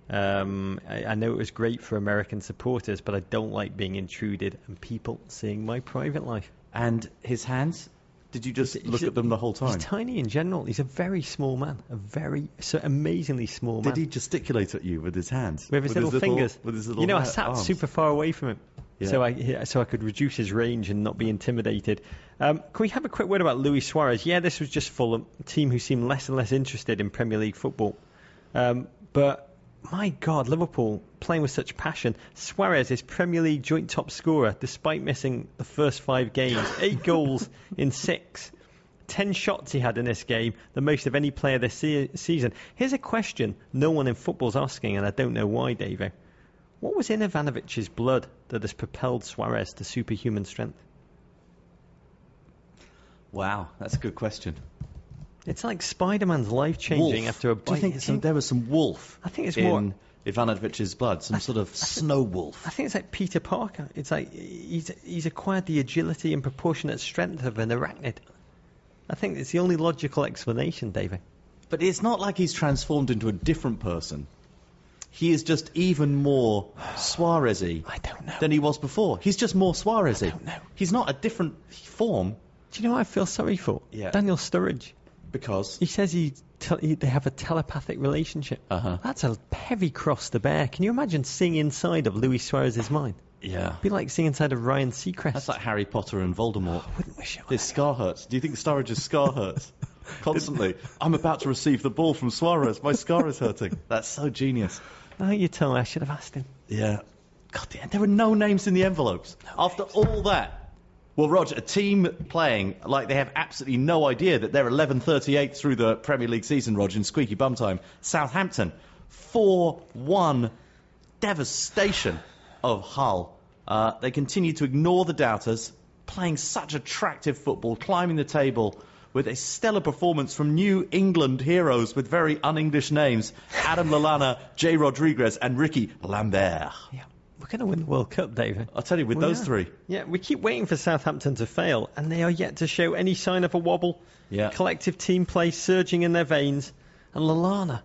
Um, I, I know it was great for American supporters, but I don't like being intruded and people seeing my private life. And his hands? Did you just He's look a- at them the whole time? He's tiny in general. He's a very small man, a very so amazingly small man. Did he gesticulate at you with his hands? with his little fingers. With his little you know, I sat arms? super far away from him, Yeah. so I so I could reduce his range and not be intimidated. Um, can we have a quick word about Luis Suarez? Yeah, this was just Fulham, a team who seem less and less interested in Premier League football. Um, but my God, Liverpool playing with such passion. Suarez is Premier League joint top scorer despite missing the first five games. [LAUGHS] Eight goals in six. Ten shots he had in this game, the most of any player this se- season. Here's a question no one in football's asking, and I don't know why, Davo. What was in Ivanovic's blood that has propelled Suarez to superhuman strength? Wow, that's a good question. It's like Spider-Man's life changing Wolf. after a bite. Do you think some, there was some wolf I think it's in more- Ivanovic's blood? Some sort of snow wolf? I think it's like Peter Parker. It's like he's he's acquired the agility and proportionate strength of an arachnid. I think it's the only logical explanation, David. But it's not like he's transformed into a different person. He is just even more [SIGHS] Suarez-y I don't know. than he was before. He's just more Suarez-y. I don't know. He's not a different form Do you know what I feel sorry for? Yeah. Daniel Sturridge. Because He says he, tel- he they have a telepathic relationship. Uh-huh. That's a heavy cross to bear. Can you imagine seeing inside of Luis Suarez's mind? yeah, Be like seeing inside of Ryan Seacrest. that's like Harry Potter and Voldemort. I wouldn't wish it. His scar hurts. Do you think Sturridge's scar hurts? [LAUGHS] Constantly. I'm about to receive the ball from Suarez. My scar is hurting. That's so genius. Now you tell me I should have asked him. Yeah. God damn, there were no names in the envelopes. After all that. Well, Roger, a team playing like they have absolutely no idea that they're 11.38 through the Premier League season, Roger, in squeaky bum time. Southampton, 4-1 devastation of Hull. Uh, they continue to ignore the doubters, playing such attractive football, climbing the table with a stellar performance from New England heroes with very un-English names, Adam Lallana, Jay Rodriguez, and Ricky Lambert. Yeah. Going to win the World Cup, David. I'll tell you, with We those are. three, Yeah, we keep waiting for Southampton to fail, and they are yet to show any sign of a wobble. Yeah. Collective team play surging in their veins. And Lallana,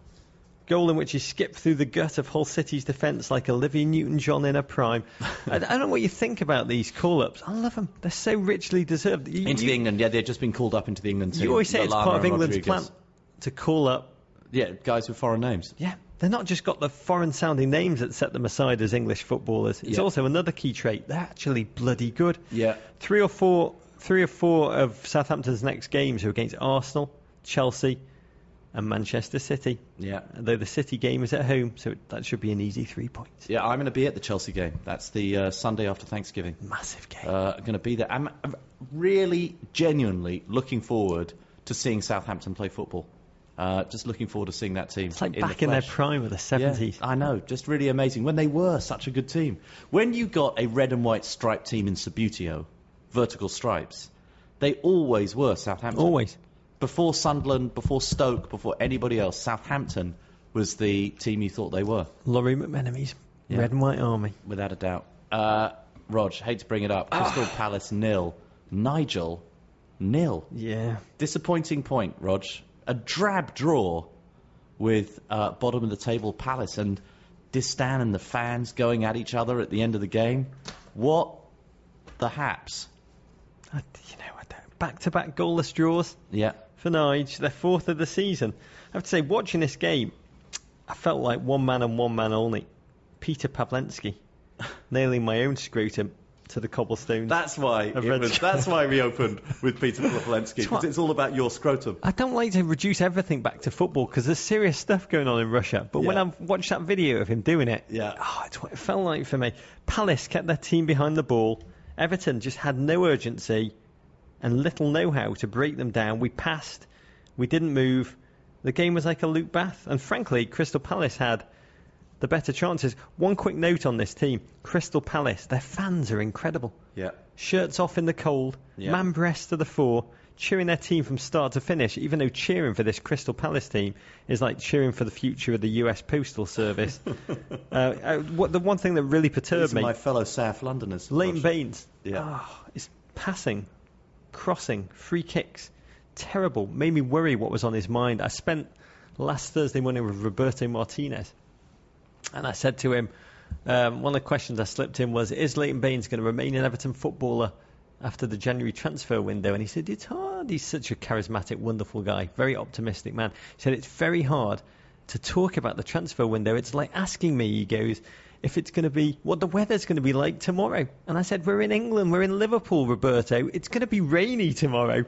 goal in which he skipped through the gut of Hull City's defence like Olivia Newton-John in her prime. [LAUGHS] I, I don't know what you think about these call-ups. I love them. They're so richly deserved. You, Into you, the England, yeah, they've just been called up into the England team. you always say it's part of England's Rodriguez. plan to call up. Yeah, guys with foreign names. Yeah, they're not just got the foreign-sounding names that set them aside as English footballers. It's Yeah. also another key trait. They're actually bloody good. Yeah. Three or four, three or four of Southampton's next games are against Arsenal, Chelsea, and Manchester City. Yeah. Though the City game is at home, so that should be an easy three points. Yeah, I'm going to be at the Chelsea game. That's the uh, Sunday after Thanksgiving. Massive game. Uh, going to be there. I'm, I'm really, genuinely looking forward to seeing Southampton play football. Uh, just looking forward to seeing that team. it's like in back the in their prime of the Yeah, 70s. I know, just really amazing. When they were such a good team. When you got a red and white striped team in Subbuteo, vertical stripes, they always were Southampton. Always. Before Sunderland, before Stoke, before anybody else, Southampton was the team you thought they were, Lawrie McMenemy's Yeah. Red and White Army. without a doubt. Uh, Rog, hate to bring it up. Crystal Palace nil. Nigel nil. Yeah. Disappointing point, Rog. A drab draw with uh, bottom of the table Palace and Distin and the fans going at each other at the end of the game. What the haps? I, you know, Back-to-back goalless draws Yeah. for Nige. Their fourth of the season. I have to say, watching this game, I felt like one man and one man only. Peter Pavlensky, [LAUGHS] nailing my own scrotum to the cobblestones. That's why was, that's why we opened with Peter Pavlensky because it's all about your scrotum. I don't like to reduce everything back to football because there's serious stuff going on in Russia. But when I watched that video of him doing it, Yeah. oh, it's what it felt like for me. Palace kept their team behind the ball. Everton just had no urgency and little know-how to break them down. We passed, we didn't move. The game was like a Luke Bath, and frankly, Crystal Palace had the better chances. One quick note on this team: Crystal Palace, their fans are incredible Yeah. shirts off in the cold, Yeah. man breast to the fore, cheering their team from start to finish, even though cheering for this Crystal Palace team is like cheering for the future of the US Postal Service. [LAUGHS] uh, uh, what, the one thing that really perturbed me, my fellow South Londoners. Lane. Baines, Yeah. ah, is passing, crossing, free kicks, terrible. Made me worry what was on his mind. I spent last Thursday morning with Roberto Martinez, and I said to him, um, one of the questions I slipped in was, is Leighton Baines going to remain an Everton footballer after the January transfer window? And he said, it's hard. He's such a charismatic, wonderful guy, very optimistic man. He said, it's very hard to talk about the transfer window. It's like asking me, he goes, if it's going to be what the weather's going to be like tomorrow. And I said, we're in England, we're in Liverpool, Roberto. It's going to be rainy tomorrow.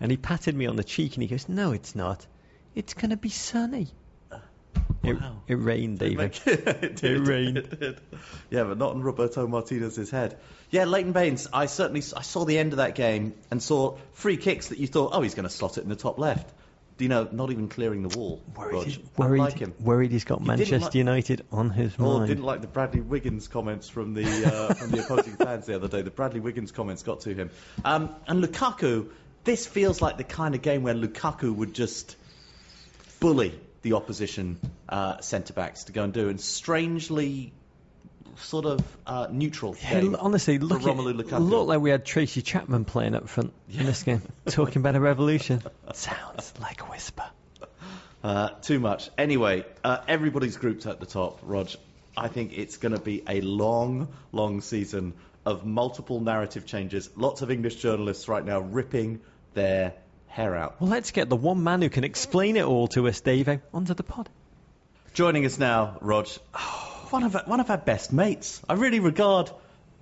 And he patted me on the cheek and he goes, no, it's not. It's going to be sunny. It, Wow. it rained, David. [LAUGHS] it did. It rained. [LAUGHS] It did. Yeah, but not on Roberto Martinez's head. Yeah, Leighton Baines. I certainly I saw the end of that game and saw free kicks that you thought, oh, he's going to slot it in the top left. Do you know, not even clearing the wall. Worried, Rog. worried, like him. worried he's got He Manchester like- United on his Oh, mind. didn't like the Bradley Wiggins comments from the uh, from the opposing [LAUGHS] fans the other day. The Bradley Wiggins comments got to him. Um, and Lukaku, this feels like the kind of game where Lukaku would just bully the opposition uh, centre backs to go and do, and strangely sort of uh, neutral. Yeah, game honestly, look, it looked like we had Tracy Chapman playing up front in this game, [LAUGHS] talking about a revolution. Sounds like a whisper. Uh, too much. Anyway, uh, everybody's grouped at the top, Rog. I think it's going to be a long, long season of multiple narrative changes. Lots of English journalists right now ripping their hair out. Well, let's get the one man who can explain it all to us, Dave, onto the pod. Joining us now, Rog, [SIGHS] one of our, one of our best mates. I really regard,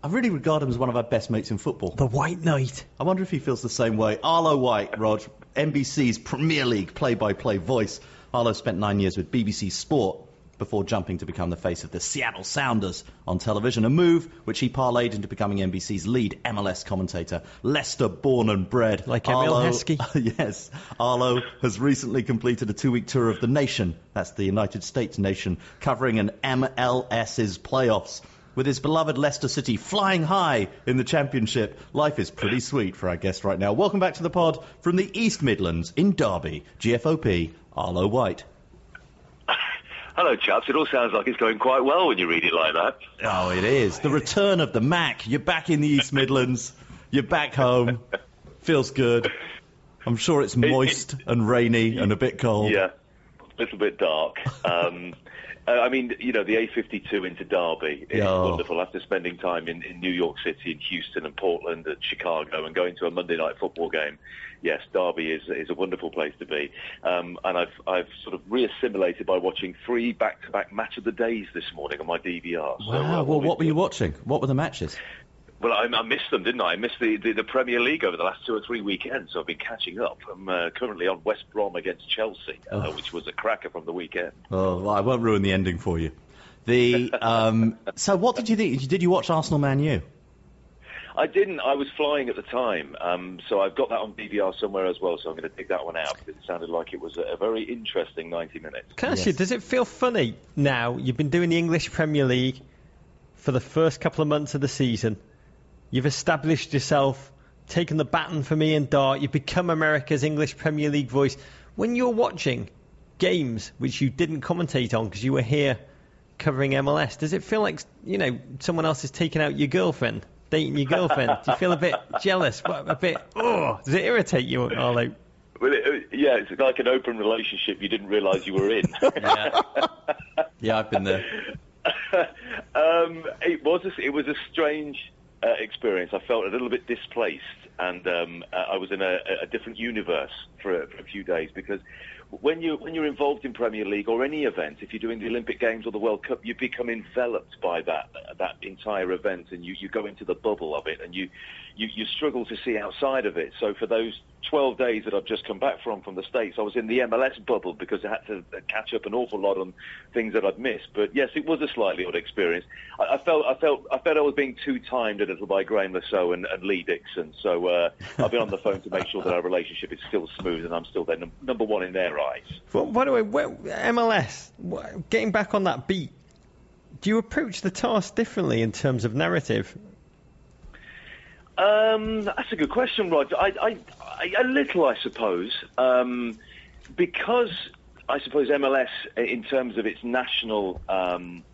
I really regard him as one of our best mates in football. The White Knight. I wonder if he feels the same way. Arlo White, Rog, NBC's Premier League play-by-play voice. Arlo spent nine years with BBC Sport before jumping to become the face of the Seattle Sounders on television, a move which he parlayed into becoming NBC's lead MLS commentator. Leicester born and bred. Like Emile Arlo- Heskey. [LAUGHS] yes. Arlo has recently completed a two-week tour of the nation. That's the United States nation, covering an MLS's playoffs. With his beloved Leicester City flying high in the championship, life is pretty sweet for our guest right now. Welcome back to the pod from the East Midlands in Derby, GFOP, Arlo White. Hello, chaps. It all sounds like it's going quite well when you read it like that. Oh, it is. The return of the Mac. You're back in the East Midlands. You're back home. Feels good. I'm sure it's moist and rainy and a bit cold. Yeah. A little bit dark. Um, uh, I mean, you know, the A52 into Derby is Yeah. wonderful. After spending time in, in New York City, and Houston, and Portland, and Chicago, and going to a Monday night football game, yes, Derby is is a wonderful place to be. Um, and I've I've sort of reassimilated by watching three back-to-back match of the days this morning on my DVR. So, uh, Wow. Well, we- what were you watching? What were the matches? Well, I, I missed them, didn't I? I missed the, the, the Premier League over the last two or three weekends, so I've been catching up. I'm uh, currently on West Brom against Chelsea, uh, which was a cracker from the weekend. Oh, well, I won't ruin the ending for you. The um, [LAUGHS] so what did you think? Did you watch Arsenal Man U? I didn't. I was flying at the time, um, so I've got that on DVR somewhere as well. So I'm going to dig that one out because it sounded like it was a, a very interesting 90 minutes. Can I ask you, does it feel funny now? You've been doing the English Premier League for the first couple of months of the season. You've established yourself, taken the baton for me and Dart. You've become America's English Premier League voice. When you're watching games which you didn't commentate on because you were here covering MLS, does it feel like you know someone else is taking out your girlfriend, dating your girlfriend? Do you feel a bit [LAUGHS] jealous? What, A bit? Oh, does it irritate you, Arlo? Well, it, it- yeah, it's like an open relationship you didn't realise you were in. Yeah, [LAUGHS] yeah, I've been there. [LAUGHS] um, it was a, it was a strange uh, experience. I felt a little bit displaced, and um, uh, I was in a, a different universe for for a few days because when you when you're involved in Premier League or any event, if you're doing the Olympic Games or the World Cup, you become enveloped by that that entire event, and you, you go into the bubble of it, and you, you you struggle to see outside of it. So for those 12 days that I've just come back from from the States, I was in the MLS bubble because I had to uh, catch up an awful lot on things that I'd missed. But yes, it was a slightly odd experience. I, I felt I felt I felt I was being too timed a little by Graeme Le Saux and, and Lee Dixon. So uh, I've been on the phone to make sure that our relationship is still smooth and I'm still their num- number one in their Well, by the way, where, MLS, getting back on that beat, do you approach the task differently in terms of narrative? Um, that's a good question, Rod. I, I, I, a little, I suppose, um, because I suppose MLS, in terms of its national, um,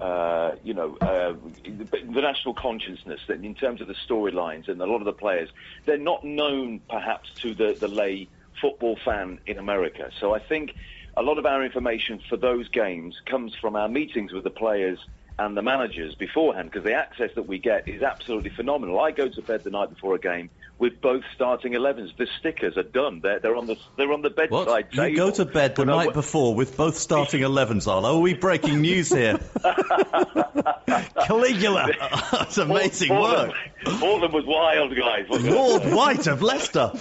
uh, you know, uh, the, the national consciousness, that in terms of the storylines and a lot of the players, they're not known perhaps to the, the lay football fan in America. So I think a lot of our information for those games comes from our meetings with the players and the managers beforehand because the access that we get is absolutely phenomenal. I go to bed the night before a game with both starting 11s. The stickers are done. They're, they're on the they're on the bedside What? table. You go to bed the When night wa- before with both starting 11s on. Are we breaking news here? [LAUGHS] Caligula! That's amazing Portland, work. Portland was wild, guys. wasn't it? Lord White of Leicester.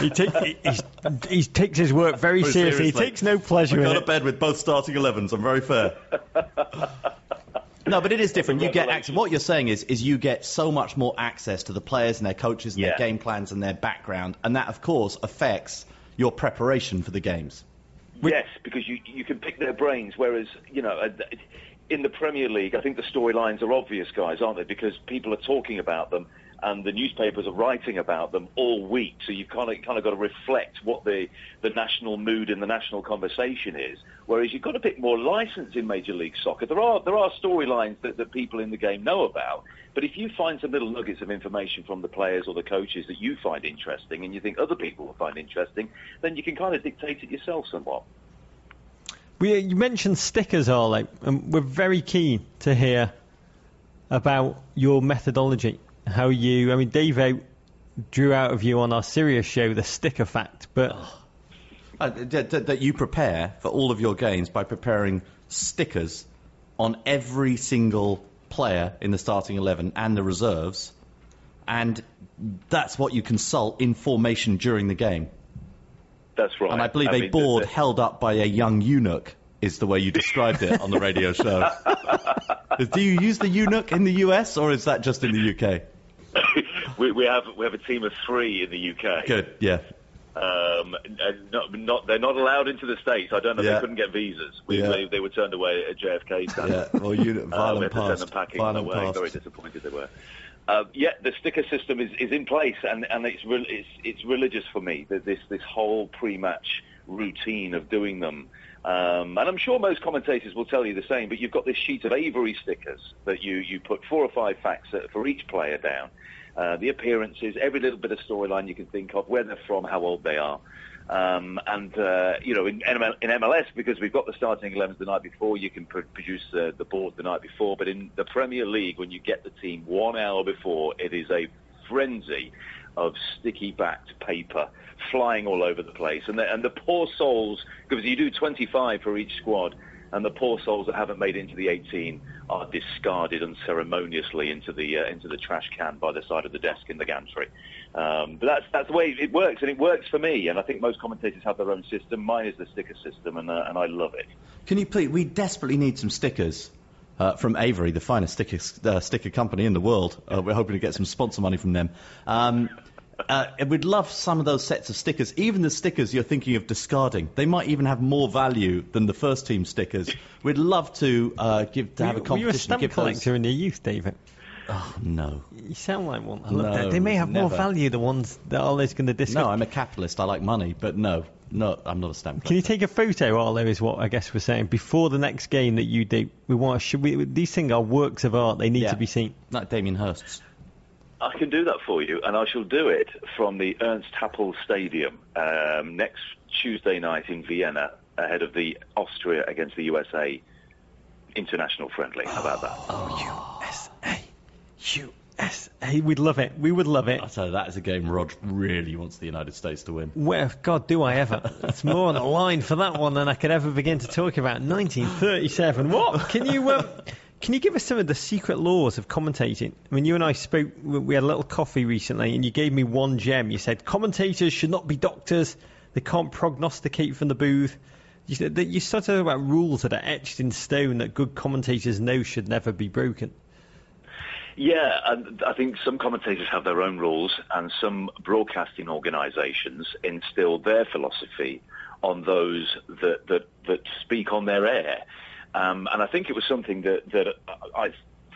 he, take, he, he's, he takes his work very Very seriously. He takes no pleasure I in go to bed with both starting 11s. I'm very fair. [LAUGHS] No, but it is different. You get access. What you're saying is, is you get so much more access to the players and their coaches and Yeah. their game plans and their background, and that, of course, affects your preparation for the games. Yes, because you you can pick their brains. Whereas you know, uh, in the Premier League, I think the storylines are obvious, guys, aren't they? Because people are talking about them, and the newspapers are writing about them all week. So you've kind of kind of got to reflect what the the national mood and the national conversation is. Whereas you've got a bit more license in Major League Soccer. There are there are storylines that, that people in the game know about. But if you find some little nuggets of information from the players or the coaches that you find interesting, and you think other people will find interesting, then you can kind of dictate it yourself somewhat. We, uh, you mentioned stickers, Arlo, and we're very keen to hear about your methodology. How you, I mean, Dave drew out of you on our serious show the sticker fact, but Uh, that, that- that you prepare for all of your games by preparing stickers on every single player in the starting 11 and the reserves, and that's what you consult in formation during the game. That's right. And I believe a mean, board the- the- held up by a young eunuch is the way you described it on the radio show. [LAUGHS] Do you use the eunuch in the US or is that just in the UK? [LAUGHS] we, we have we have a team of three in the UK. Good, yeah. Um, and not, not they're not allowed into the states. I don't know. Yeah. They couldn't get visas. We, Yeah. they, they were turned away at JFK. Yeah, well, you, [LAUGHS] Uh, we violent send past. them packing Violent away. past. Very disappointed they were. Uh, yeah, the sticker system is, is in place, and, and it's, re- it's it's religious for me. that This this whole pre-match routine of doing them, um, and I'm sure most commentators will tell you the same. But you've got this sheet of Avery stickers that you you put four or five facts uh, for each player down, uh, the appearances, every little bit of storyline you can think of, where they're from, how old they are. Um, and uh, you know, in, in, MLS, because we've got the starting 11s the night before, you can pr- produce the, the board the night before. But in the Premier League, when you get the team one hour before, it is a frenzy of sticky-backed paper flying all over the place. And the, and the poor souls, because you do 25 for each squad, and the poor souls that haven't made it into the 18 are discarded unceremoniously into the uh, into the trash can by the side of the desk in the gantry. Um, but that's that's the way it works, and it works for me. And I think most commentators have their own system. Mine is the sticker system, and uh, and I love it. Can you please? We desperately need some stickers. Uh, from Avery, the finest sticker, uh, sticker company in the world. Uh, we're hoping to get some sponsor money from them. Um, uh, we'd love some of those sets of stickers, even the stickers you're thinking of discarding. They might even have more value than the first team stickers. We'd love to uh, give to have a competition. Were you a stamp collector those... in your youth, David? Oh no! You sound like one. No, they may have never. more value the ones that Arlo's going to discuss. No, I'm a capitalist. I like money, but no, no, I'm not a stamp. Collector. Can you take a photo, Arlo? Is what I guess we're saying before the next game that you do. We want. Should we? These things are works of art. They need yeah. to be seen. Like Damien Hirst's. I can do that for you, and I shall do it from the Ernst Happel Stadium um, next Tuesday night in Vienna ahead of the Austria against the USA international friendly. How about that? Oh, USA. USA. We'd love it. We would love it. I tell you, that is a game Rod really wants the United States to win. Well, God, do I ever. it's more on the line for that one than I could ever begin to talk about. 1937. What? Can you... Um, can you give us some of the secret laws of commentating? I mean, you and I spoke, we had a little coffee recently, and you gave me one gem. You said commentators should not be doctors, they can't prognosticate from the booth. You, said that you started about rules that are etched in stone that good commentators know should never be broken. Yeah, I think some commentators have their own rules, and some broadcasting organisations instill their philosophy on those that, that, that speak on their air. Um, and I think it was something that, that I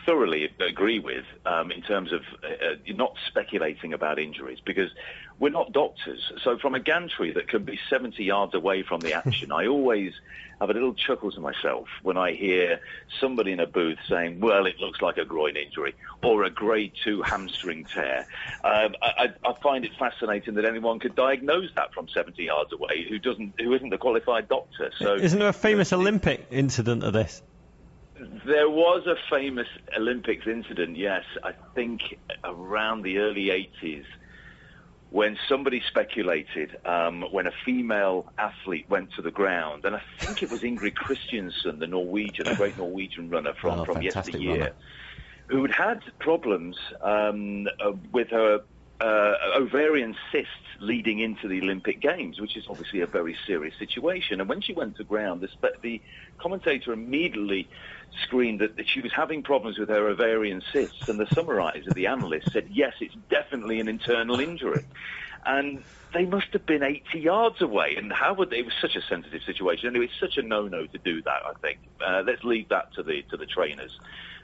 thoroughly agree with um, in terms of uh, not speculating about injuries because we're not doctors. So from a gantry that can be 70 yards away from the action, I always have a little chuckle to myself when I hear somebody in a booth saying, well, it looks like a groin injury or a grade two hamstring tear. Um, I, I, find it fascinating that anyone could diagnose that from 70 yards away who doesn't, who isn't a qualified doctor. So Isn't there a famous Olympic incident of this? There was a famous Olympics incident, yes, I think around the early 80s when somebody speculated um, when a female athlete went to the ground, and I think it was Ingrid Kristiansen, the Norwegian, the great Norwegian runner from, oh, from yesteryear, runner. who had had problems um, uh, with her uh, ovarian cysts leading into the Olympic Games, which is obviously a very serious situation. And when she went to ground, the, the commentator immediately screened that, that, she was having problems with her ovarian cysts, and the summariser, the analyst, said, yes, it's definitely an internal injury. And they must have been 80 yards away, and how would they, it was such a sensitive situation. Anyway, it's such a no-no to do that, I think. Uh, let's leave that to the, to the trainers.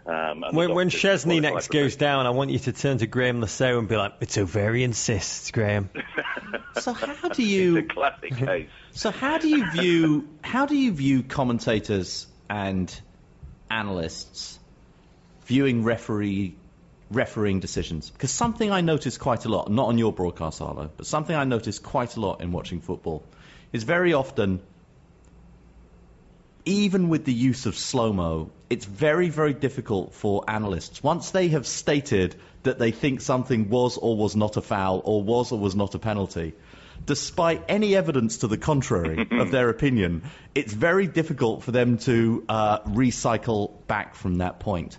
Um, when when Szczesny next goes down, I want you to turn to Graeme Le Saux and be like, "It's ovarian cysts, Graeme." [LAUGHS] so how do you? It's a classic case. So how do you view how do you view commentators and analysts viewing referee refereeing decisions? Because something I notice quite a lot, not on your broadcast, Arlo, but something I notice quite a lot in watching football, is very often even with the use of slow mo, it's very, very difficult for analysts. Once they have stated that they think something was or was not a foul, or was or was not a penalty, despite any evidence to the contrary [LAUGHS] of their opinion, it's very difficult for them to uh, recycle back from that point.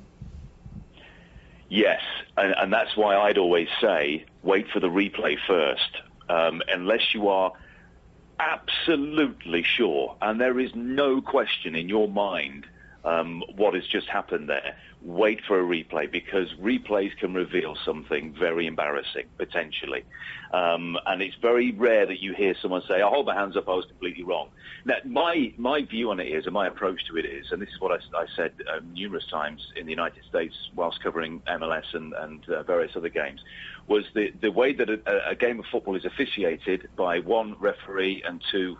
Yes, and, and, that's why I'd always say wait for the replay first. Um, unless you are absolutely sure, and there is no question in your mind um, what has just happened there. Wait for a replay because replays can reveal something very embarrassing potentially, um, and it's very rare that you hear someone say, "I hold my hands up, I was completely wrong." Now, my my view on it is, and my approach to it is, and this is what I, I said um, numerous times in the United States whilst covering MLS and, and uh, various other games, was the the way that a, a game of football is officiated by one referee and two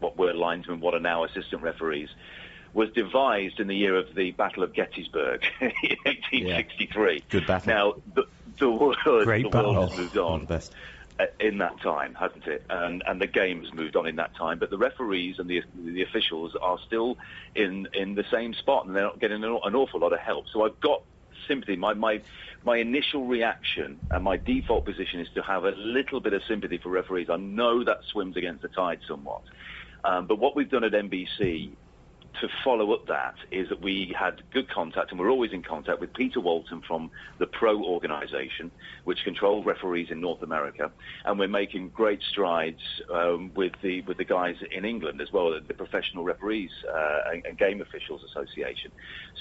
what were linesmen, what are now assistant referees was devised in the year of the Battle of Gettysburg [LAUGHS] in 1863. Yeah. Good battle. Now, the, the world, Great the battle. world has moved on. best. uh, in that time, hasn't it? And, and the game's moved on in that time, but the referees and the the officials are still in in the same spot, and they're not getting an, an awful lot of help. So I've got sympathy. My my my initial reaction and my default position is to have a little bit of sympathy for referees. I know that swims against the tide somewhat, um, but what we've done at NBC to follow up that is that we had good contact, and we're always in contact with Peter Walton from the Pro organisation, which controls referees in North America, and we're making great strides um, with the with the guys in England as well, the Professional Referees uh, and, and, Game Officials Association.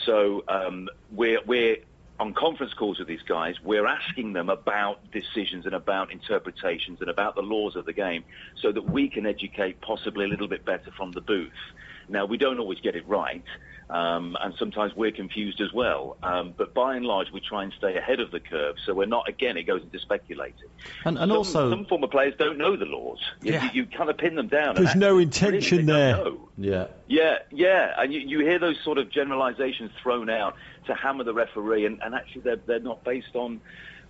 So um, we're we're on conference calls with these guys, we're asking them about decisions and about interpretations and about the laws of the game so that we can educate possibly a little bit better from the booth. Now, we don't always get it right, um, and sometimes we're confused as well. Um, but by and large, we try and stay ahead of the curve, so we're not, again, it goes into speculating. And, and some, also... Some former players don't know the laws. You, yeah. you, you kind of pin them down. There's no intention there. Yeah. Yeah, yeah, and you, you hear those sort of generalizations thrown out to hammer the referee, and, and actually they're, they're not based on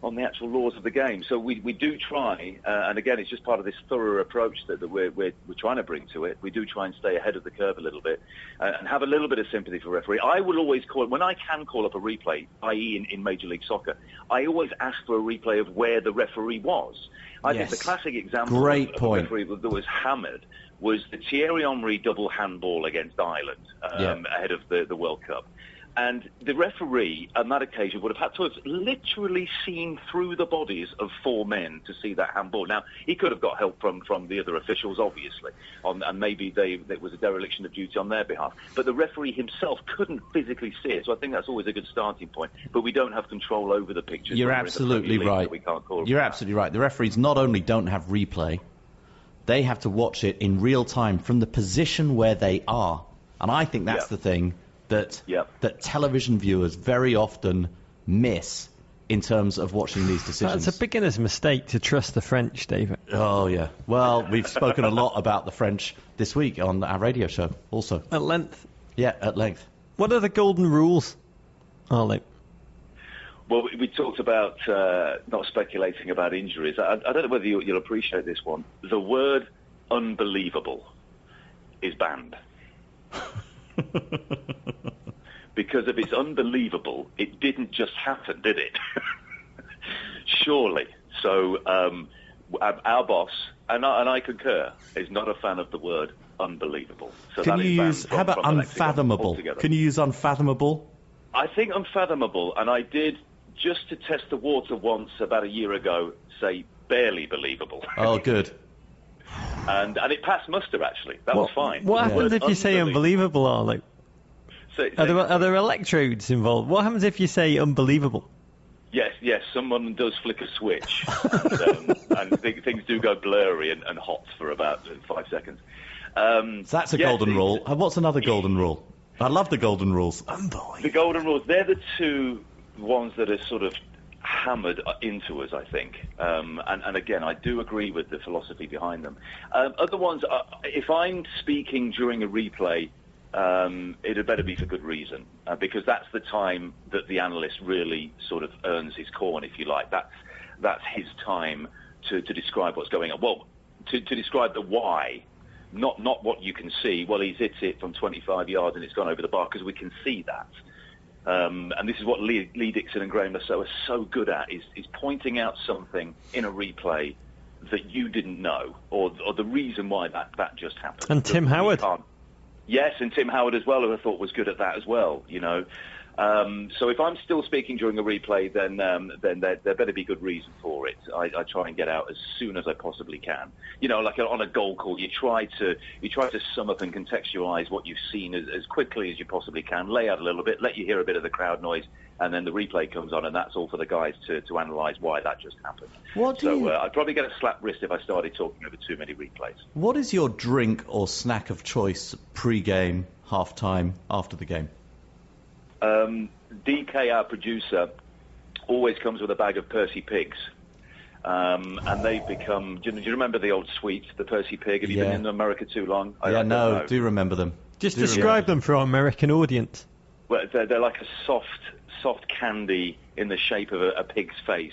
on the actual laws of the game. So we, we do try, uh, and again, it's just part of this thorough approach that, that we're, we're, we're trying to bring to it. We do try and stay ahead of the curve a little bit uh, and have a little bit of sympathy for referee. I will always call, when I can call up a replay, i.e. in, in Major League Soccer, I always ask for a replay of where the referee was. I yes. think the classic example Great of, point. of a referee that was hammered was the Thierry Henry double handball against Ireland um, yeah. ahead of the, the World Cup. And the referee on that occasion would have had to have literally seen through the bodies of four men to see that handball. Now, he could have got help from, from the other officials, obviously, on, and maybe they, there was a dereliction of duty on their behalf. But the referee himself couldn't physically see it. So I think that's always a good starting point. But we don't have control over the pictures. You're absolutely right. We can't call You're absolutely right. The referees not only don't have replay, they have to watch it in real time from the position where they are. And I think that's Yep. the thing that Yep. that television viewers very often miss in terms of watching these decisions. That's a beginner's mistake to trust the French, David. Oh yeah. Well, we've spoken a lot about the French this week on our radio show. Also, At length. yeah, at length. What are the golden rules, Arlie? Well, we, we talked about uh, not speculating about injuries. I, I don't know whether you, you'll appreciate this one. The word unbelievable is banned. [LAUGHS] [LAUGHS] because if it's unbelievable, it didn't just happen, did it? [LAUGHS] Surely. So um, our, boss, and I, and I concur, is not a fan of the word unbelievable. So Can that you is use from- how about from the lexicon unfathomable? Can you use unfathomable? I think unfathomable, and I did just to test the water once about a year ago. Say barely believable, Oh, good. [LAUGHS] and and it passed muster actually. That was fine. What happens word if you say unbelievable, Arlie? So- Are there, are there electrodes involved? What happens if you say unbelievable? Yes, yes, someone does flick a switch, [LAUGHS] um, and th- things do go blurry and, and hot for about five seconds. Um, So that's a yes, golden rule. Uh, What's another golden rule? I love the golden rules. The golden rules, they're the two ones that are sort of hammered into us, I think. Um, and, and again, I do agree with the philosophy behind them. Um, other ones, uh, if I'm speaking during a replay, um, it had better be for good reason, uh, because that's the time that the analyst really sort of earns his corn, if you like. That's, that's his time to, to describe what's going on. Well, to, to describe the why not not what you can see. Well, he's hit it from 25 yards and it's gone over the bar because we can see that. Um, and this is what Lee, Lee Dixon and Graeme Le Saux are so good at: is, is pointing out something in a replay that you didn't know, or, or the reason why that, that just happened. And Tim Howard. Yes, and Tim Howard as well, who I thought was good at that as well. You know, um, so if I'm still speaking during a replay, then um, then there, there better be good reason for it. I, I try and get out as soon as I possibly can. You know, like on a goal call, you try to you try to sum up and contextualise what you've seen as, as quickly as you possibly can. Lay out a little bit, let you hear a bit of the crowd noise, and then the replay comes on, and that's all for the guys to, to analyse why that just happened. What so you- uh, I'd probably get a slap wrist if I started talking over too many replays. What is your drink or snack of choice pre-game, half-time, after the game? Um, DK, our producer, always comes with a bag of Percy Pigs. Um, and they've become. Do you, do you remember the old sweets, the Percy Pig? Have you Yeah. been in America too long? I- I yeah, don't no, know. do remember them. Just Do describe them for our American audience. Well, they're, they're like a soft, soft candy in the shape of a, a pig's face.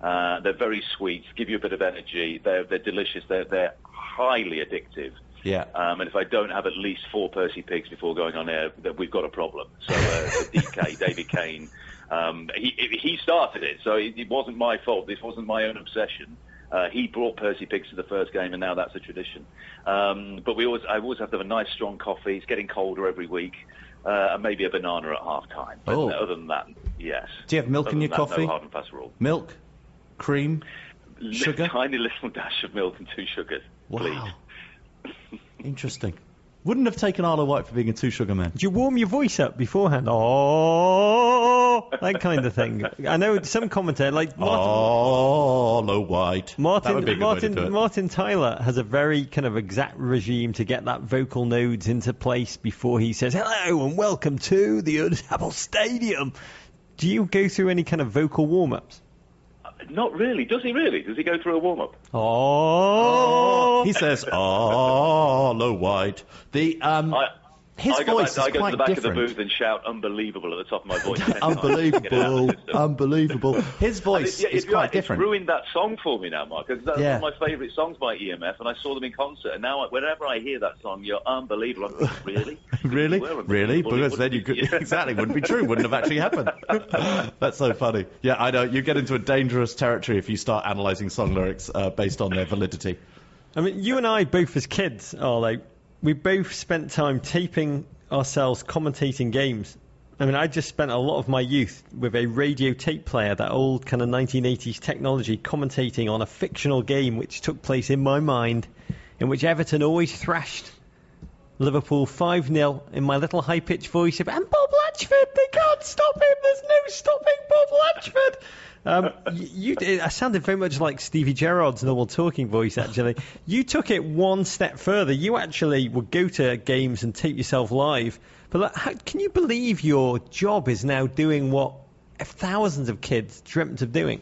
Uh, they're very sweet, give you a bit of energy. They're they're delicious. They're they're highly addictive. Yeah. Um, and if I don't have at least four Percy pigs before going on air, then we've got a problem. So uh, [LAUGHS] DK, David Kane, um, he he started it, so it, it wasn't my fault. This wasn't my own obsession. Uh, he brought Percy Pigs to the first game, and now that's a tradition. Um, but we always, I always have to have a nice strong coffee. It's getting colder every week, uh, and maybe a banana at half time. But Oh. other than that, yes. Do you have milk Other in your that, coffee? No hard and fast rule. Milk, cream, Sugar? [LAUGHS] Tiny little dash of milk and two sugars, please. Interesting. Wouldn't have taken Arlo White for being a two sugar man. Do you warm your voice up beforehand? Oh, that kind of thing. I know some commentator like Martin, oh, Arlo White. that Martin, would be a good way to do Martin. Martin Tyler has a very kind of exact regime to get that vocal nodes into place before he says hello and welcome to the Apple Stadium. Do you go through any kind of vocal warm-ups? Not really. Does he really? Does he go through a warm up? Oh, He says oh, low White. The um, I, his I go, voice back, I is go to the back different. of the booth and shout "unbelievable" at the top of my voice. 10 times to get it out of Unbelievable, [LAUGHS] unbelievable. His voice it- yeah, is you're right, quite different. It's ruined that song for me now, Mark. Because that's Yeah. one of my favourite songs by EMF, and I saw them in concert. And now, I- whenever I hear that song, you're unbelievable. I'm thinking, really, [LAUGHS] Really? Really? Because then you wouldn't could be- [LAUGHS] exactly wouldn't be true. Wouldn't have actually happened. That's so funny. Yeah, I know. You get into a dangerous territory if you start analysing song lyrics uh, based on their validity. I mean, you and I both as kids are like, we both spent time taping ourselves commentating games. I mean, I just spent a lot of my youth with a radio tape player, that old kind of 1980s technology, commentating on a fictional game which took place in my mind, in which Everton always thrashed Liverpool 5 0 in my little high pitched voice of, and Bob Latchford, they can't stop him, there's no stopping Bob Latchford. Um, y- you, I sounded very much like Stevie Gerrard's normal talking voice, actually. You took it one step further. You actually would go to games and tape yourself live. But like, how, can you believe your job is now doing what thousands of kids dreamt of doing?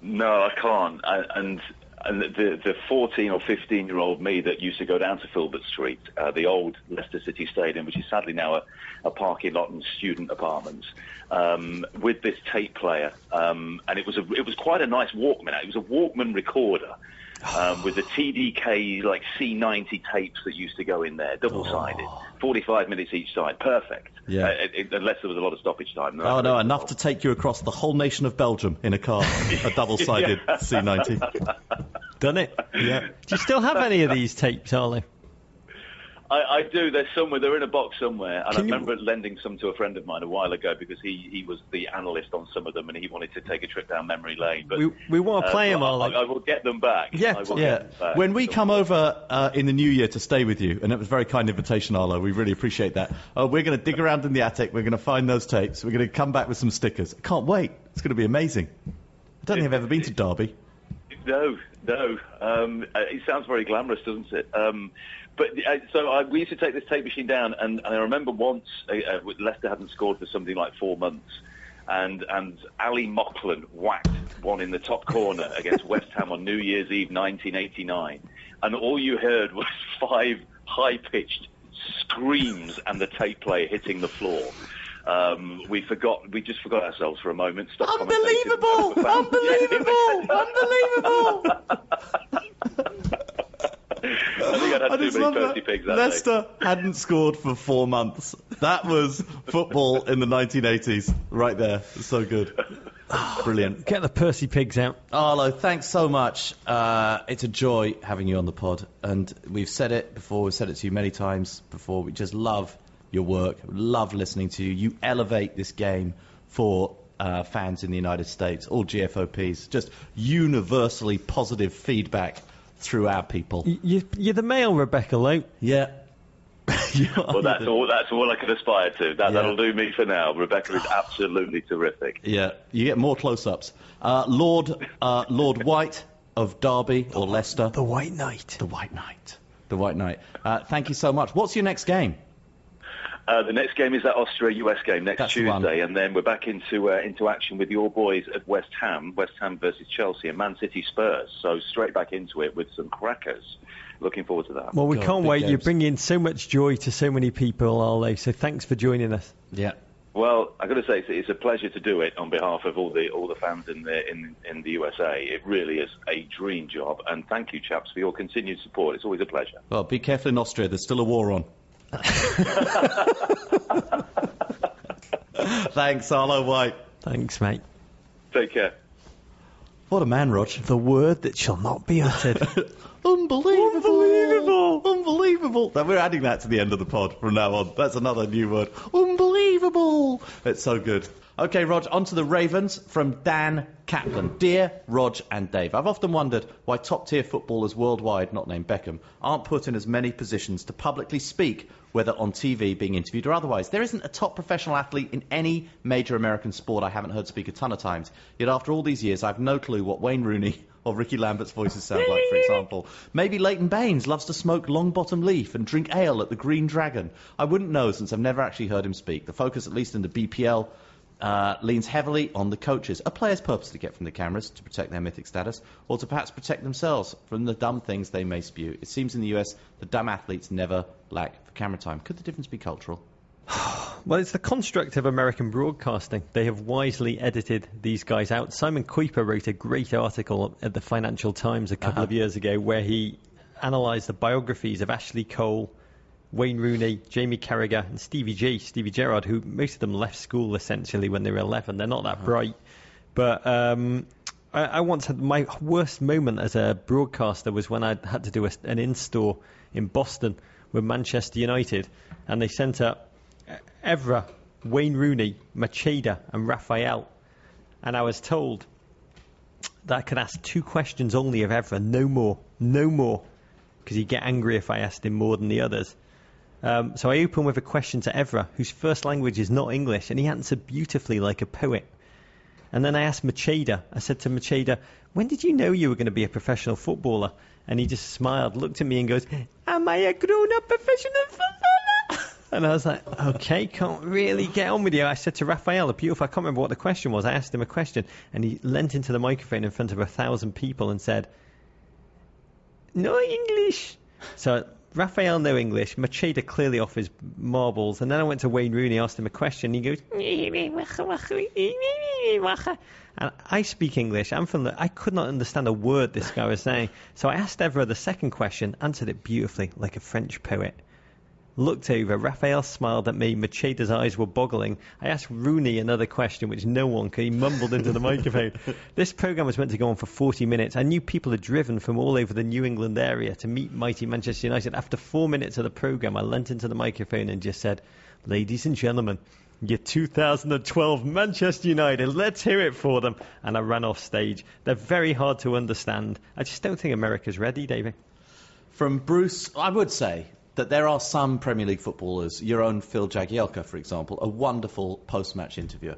No, I can't. I, and and the the 14 or 15 year old me that used to go down to Filbert Street, uh, the old Leicester City Stadium, which is sadly now a, a parking lot and student apartments, um, with this tape player, um, and it was a it was quite a nice Walkman. It was a Walkman recorder. Um, with the TDK like C90 tapes that used to go in there, double-sided, 45 minutes each side, perfect. Yeah. Uh, it, it- unless there was a lot of stoppage time. Oh no, enough to take you across the whole nation of Belgium in a car, a double-sided [LAUGHS] C90. Done it? Yeah. Do you still have any of these tapes, Harley? I, I do. They're somewhere. They're in a box somewhere, and I Can you- remember lending some to a friend of mine a while ago because he, he was the analyst on some of them, and he wanted to take a trip down memory lane. But We, we want to uh, play them, I, Harley. I will get them back. Yeah, I will Yeah. get them back. When we come over uh, in the new year to stay with you, and it was a very kind invitation, Arlo, we really appreciate that. Uh, we're going to dig around in the attic. We're going to find those tapes. We're going to come back with some stickers. I can't wait. It's going to be amazing. I don't think I've ever been to Derby. No, no. Um, it sounds very glamorous, doesn't it? Um, but uh, so I, we used to take this tape machine down, and, and I remember once uh, uh, Leicester hadn't scored for something like four months, and and Ally Mauchlen whacked one in the top corner against [LAUGHS] West Ham on New Year's Eve 1989, and all you heard was [LAUGHS] five high-pitched screams and the tape player hitting the floor. Um, we forgot. We just forgot ourselves for a moment. Stopped Unbelievable! commentating. Unbelievable! [LAUGHS] I think I'd had I too just many love Percy that. pigs that day. Leicester hadn't scored for four months. That was football in the 1980s, right there. So good. [SIGHS] Brilliant. Get the Percy pigs out. Arlo, thanks so much. Uh, it's a joy having you on the pod, and we've said it before. We've said it to you many times before. We just love your work. Love listening to you. You elevate this game for uh, fans in the United States, all GFOPs. Just universally positive feedback through our people. You, you're the male Rebecca Lowe. Yeah. [LAUGHS] Well, that's all. That's all I can aspire to. That, Yeah. That'll do me for now. Rebecca is absolutely terrific. Yeah, you get more close-ups. Uh, Lord uh, Lord White of Derby or Leicester. The White Knight. The White Knight. The White Knight. Uh, thank you so much. What's your next game? Uh, the next game is that Austria-US game next That's the. Tuesday, and then we're back into uh, into action with your boys at West Ham, West Ham versus Chelsea, and Man City Spurs. So straight back into it with some crackers. Looking forward to that. Well, we God, can't big wait. You games. bring in so much joy to so many people, Arlo. So thanks for joining us. Yeah. Well, I've got to say, it's, it's a pleasure to do it on behalf of all the all the fans in the in in the USA. It really is a dream job, and thank you, chaps, for your continued support. It's always a pleasure. Well, be careful in Austria. There's still a war on. [LAUGHS] Thanks, Arlo White. Thanks, mate. Take care. What a man, Rog. The word that shall not be uttered. [LAUGHS] Unbelievable! Unbelievable! Unbelievable! Now, we're adding that to the end of the pod from now on. That's another new word. Unbelievable! It's so good. Okay, Rog, on to the Ravens from Dan Kaplan. Dear Rog and Dave, I've often wondered why top tier footballers worldwide, not named Beckham, aren't put in as many positions to publicly speak, whether on TV, being interviewed, or otherwise. There isn't a top professional athlete in any major American sport I haven't heard speak a ton of times. Yet after all these years, I've no clue what Wayne Rooney or Rickie Lambert's voices sound like, for example. Maybe Leighton Baines loves to smoke Longbottom Leaf and drink ale at the Green Dragon. I wouldn't know since I've never actually heard him speak. The focus, at least in the BPL, uh, leans heavily on the coaches, a player's purpose to get from the cameras to protect their mythic status, or to perhaps protect themselves from the dumb things they may spew. It seems in the US the dumb athletes never lack for camera time. Could the difference be cultural? [SIGHS] Well, it's the construct of American broadcasting. They have wisely edited these guys out. Simon Kuper wrote a great article at the Financial Times a couple of years ago where he analysed the biographies of Ashley Cole, Wayne Rooney, Jamie Carragher, and Stevie G, Stevie Gerrard, who most of them left school essentially when they were 11. They're not that bright. But um, I, I once had my worst moment as a broadcaster was when I had to do a, an in store in Boston with Manchester United, and they sent up Evra, Wayne Rooney, Macheda, and Rafael. And I was told that I could ask two questions only of Evra, no more, no more, because he'd get angry if I asked him more than the others. Um, so I opened with a question to Evra, whose first language is not English, and he answered beautifully like a poet. And then I asked Macheda, I said to Macheda, when did you know you were going to be a professional footballer? And he just smiled, looked at me and goes, am I a grown-up professional footballer? And I was like, okay, can't really get on with you. I said to Rafael, a beautiful, I can't remember what the question was. I asked him a question, and he leant into the microphone in front of a thousand people and said, no English. So Rafael, no English. Macheda clearly off his marbles. And then I went to Wayne Rooney, asked him a question. and He goes, and I speak English. I'm from the. I could not understand a word this guy was saying. So I asked Evra the second question, answered it beautifully, like a French poet. Looked over. Rafael smiled at me. Macheda's eyes were boggling. I asked Rooney another question, which no one could. He mumbled into the microphone. [LAUGHS] This program was meant to go on for 40 minutes. I knew people had driven from all over the New England area to meet mighty Manchester United. After four minutes of the program, I leant into the microphone and just said, "Ladies and gentlemen." Your 2012 Manchester United, let's hear it for them. And I ran off stage. They're very hard to understand. I just don't think America's ready, David. From Bruce, I would say that there are some Premier League footballers, your own Phil Jagielka, for example, a wonderful post-match interviewer.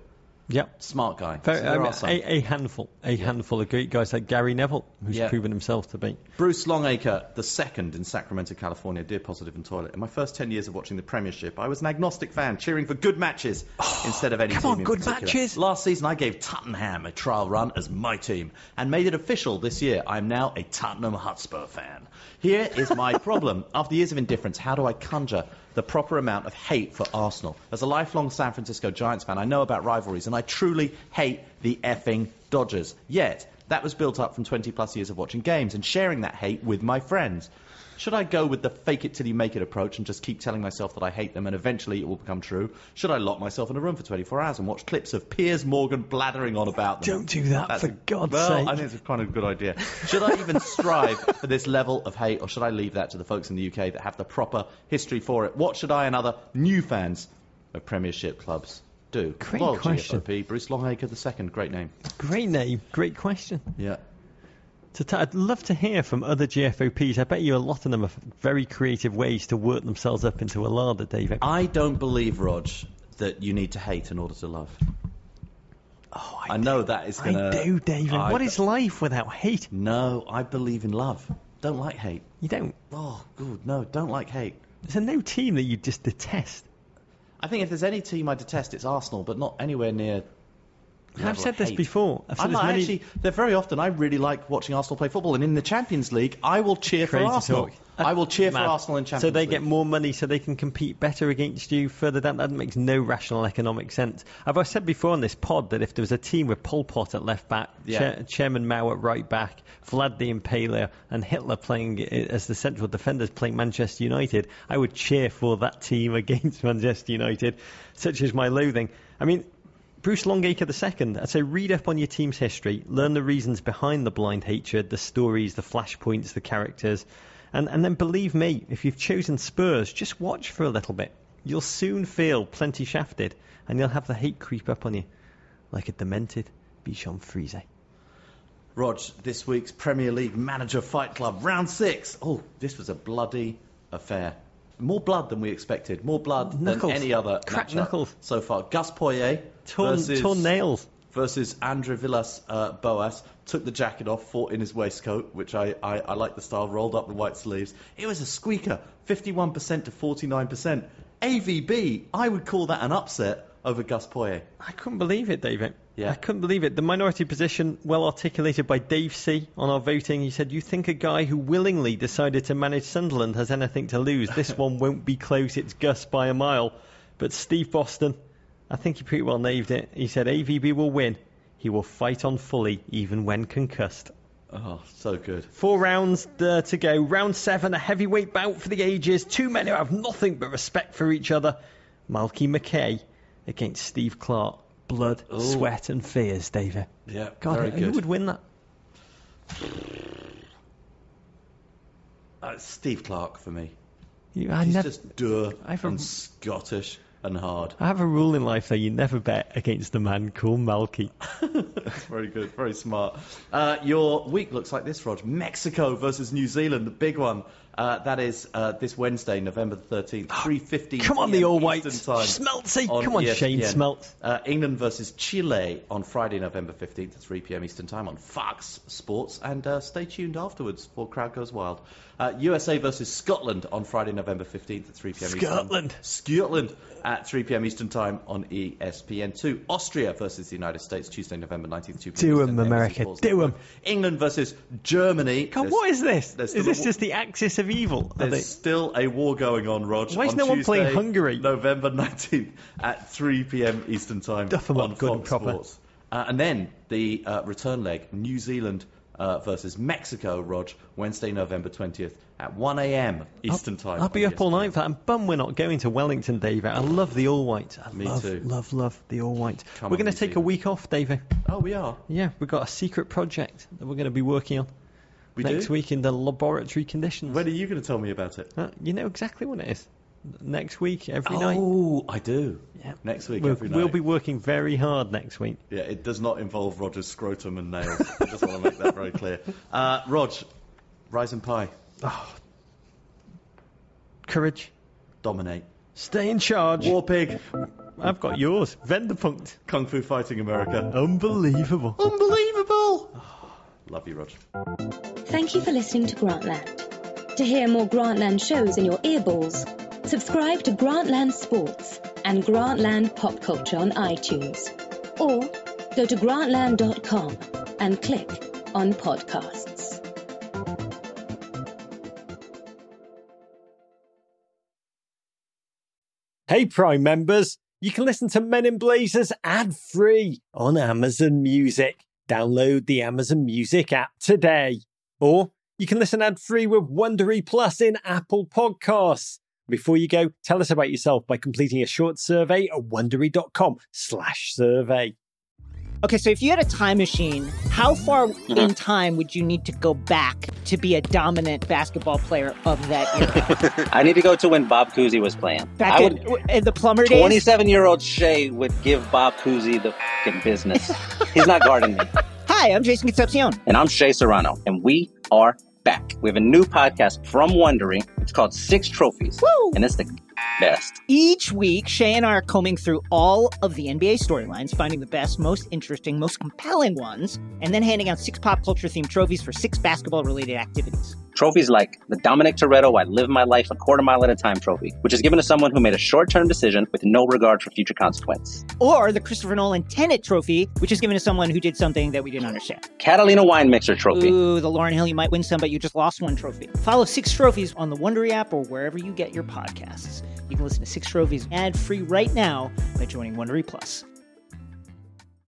Yep. Smart guy. Very, So there I mean, are some. a, a handful, a handful of great guys like Gary Neville, who's Yeah. proven himself to be. Bruce Longacre, the second in Sacramento, California, dear positive and toilet. In my first 10 years of watching the Premiership, I was an agnostic fan, cheering for good matches [SIGHS] [SIGHS] instead of any come team on, in good particular. matches. Last season, I gave Tottenham a trial run as my team and made it official this year. I am now a Tottenham Hotspur fan. Here is my [LAUGHS] problem. After years of indifference, how do I conjure the proper amount of hate for Arsenal? As a lifelong San Francisco Giants fan, I know about rivalries and I truly hate the effing Dodgers. Yet, that was built up from 20 plus years of watching games and sharing that hate with my friends. Should I go with the fake it till you make it approach and just keep telling myself that I hate them and eventually it will become true? Should I lock myself in a room for 24 hours and watch clips of Piers Morgan blathering on about them? Don't do that, That's for a- God's well, sake. I think it's kind of a good idea. Should I even strive for this level of hate or should I leave that to the folks in the UK that have the proper history for it? What should I and other new fans of Premiership clubs do? Great question. GFOP, Bruce Longacre II, great name. Great name, great question. Yeah. I'd love to hear from other GFOPs. I bet you a lot of them have very creative ways to work themselves up into a larder, David. I don't believe, Rog, that you need to hate in order to love. Oh, I know that is going to. I do, David. I- What is life without hate? No, I believe in love. Don't like hate. You don't. Oh, good. No, don't like hate. There's no team that you just detest. I think if there's any team I detest, it's Arsenal, but not anywhere near I've said this before. I've said this many- actually. They're very often. I really like watching Arsenal play football, and in the Champions League, I will cheer for Arsenal. talk. Uh, I will cheer Mad. for Arsenal in Champions So they League. get more money so they can compete better against you further down. That makes no rational economic sense. I've always said before on this pod that if there was a team with Pol Pot at left back, Yeah. Chair- Chairman Mao at right back, Vlad the Impaler, and Hitler playing as the central defenders playing Manchester United, I would cheer for that team [LAUGHS] against Manchester United, such is my loathing. I mean, Bruce Longacre II, I'd say read up on your team's history, learn the reasons behind the blind hatred, the stories, the flashpoints, the characters, and, and then believe me, if you've chosen Spurs, just watch for a little bit. You'll soon feel plenty shafted, and you'll have the hate creep up on you, like a demented Bichon Frise. Rog, this week's Premier League Manager Fight Club, round six. Oh, this was a bloody affair. More blood than we expected. More blood Knuckles. than any other matchup knuckles. so far. Gus Poyet Torn, versus, torn nails. versus Andre Villas uh, Boas. Took the jacket off, fought in his waistcoat, which I, I, I like the style, rolled up the white sleeves. It was a squeaker, 51% to 49%. AVB, I would call that an upset over Gus Poyet. I couldn't believe it, David. Yeah. I couldn't believe it. The minority position, well articulated by Dave C. on our voting. He said, You think a guy who willingly decided to manage Sunderland has anything to lose? This one won't be close. It's Gus by a mile. But Steve Boston, I think he pretty well naived it. He said, AVB will win. He will fight on fully, even when concussed. Oh, so good. Four rounds uh, to go. Round seven, a heavyweight bout for the ages. Two men who have nothing but respect for each other. Malky Mackay against Steve Clarke. Blood, Ooh. sweat, and fears, David. Yeah, God, who good. would win that? Uh, Steve Clarke for me. You, I He's never. just dur I've and a- Scottish and hard. I have a rule in life that you never bet against a man called Malky. [LAUGHS] very good, very smart. Uh, your week looks like this, Rog. Mexico versus New Zealand, the big one. Uh, that is uh, this Wednesday, November the 13th, 3.15 Come on, PM the All time. Smeltsy. on Come on, ESPN. Shane Smeltz. Uh, England versus Chile on Friday, November 15th at 3 p.m. Eastern Time on Fox Sports. And uh, stay tuned afterwards for Crowd Goes Wild. Uh, USA versus Scotland on Friday, November 15th at 3 p.m. Scotland. Eastern Scotland at 3 p.m. Eastern Time on E ESPN2. Austria versus the United States, Tuesday, November 19th, 2 p.m. Do 'em, Eastern, NBC America, do 'em. Network. England versus Germany. God, what is this? Is this just the axis of evil? There's they- still a war going on, Rog. Why is on no one playing Hungary? November 19th at 3 p.m. Eastern Time Duff 'em on up good and proper. Sports. Uh, and then the uh, return leg, New Zealand uh, versus Mexico, Rog, Wednesday, November 20th at 1 a.m. Eastern Time. I'll be up all night for that. I'm bummed we're not going to Wellington, David. I love the All Whites. I Me love, too. love, love the All Whites. Come We're going to take a week off, David. Oh, we are. Yeah, we've got a secret project that we're going to be working on We next do? week in the laboratory conditions. When are you going to tell me about it? Uh, you know exactly what it is. Next week, every night. Oh, I do. Yeah. Next week, We'll, every night. we'll be working very hard next week. Yeah, it does not involve Roger's scrotum and nails. I just want to make that very clear. Uh, Rog, Rise and Pie, Courage. dominate. Stay in charge. War Pig, I've got yours. Venderpunkt. Kung Fu Fighting America. Unbelievable. Unbelievable! Love you, Rog. Thank you for listening to Grantland. To hear more Grantland shows in your earballs, subscribe to Grantland Sports and Grantland Pop Culture on iTunes. Or go to grantland.com and click on podcasts. Hey, Prime members, you can listen to Men in Blazers ad free on Amazon Music. Download the Amazon Music app today. Or you can listen ad free with Wondery Plus in Apple Podcasts. Before you go, tell us about yourself by completing a short survey at wondery.com slash survey. Okay, so if you had a time machine, how far Mm-hmm. in time would you need to go back to be a dominant basketball player of that era? [LAUGHS] I need to go to when Bob Cousy was playing. Back I in, would. in the plumber days? 27 year old Shea would give Bob Cousy the fing business. He's not guarding me. [LAUGHS] Hi, I'm Jason Concepcion. And I'm Shea Serrano, and we are back. We have a new podcast from Wondery. It's called Six Trophies. Woo! And it's the best. Each week, Shea and I are combing through all of the NBA storylines, finding the best, most interesting, most compelling ones, and then handing out six pop culture themed trophies for six basketball related activities. Trophies like the Dominic Toretto I Live My Life a Quarter Mile at a Time trophy, which is given to someone who made a short term decision with no regard for future consequence. Or the Christopher Nolan Tenet Trophy, which is given to someone who did something that we didn't understand. Catalina Wine Mixer Trophy. Ooh, the Lauryn Hill, you might win some, but you just lost one trophy. Follow Six Trophies on the Wondery app or wherever you get your podcasts. You can listen to Six Trophies ad free right now by joining Wondery Plus.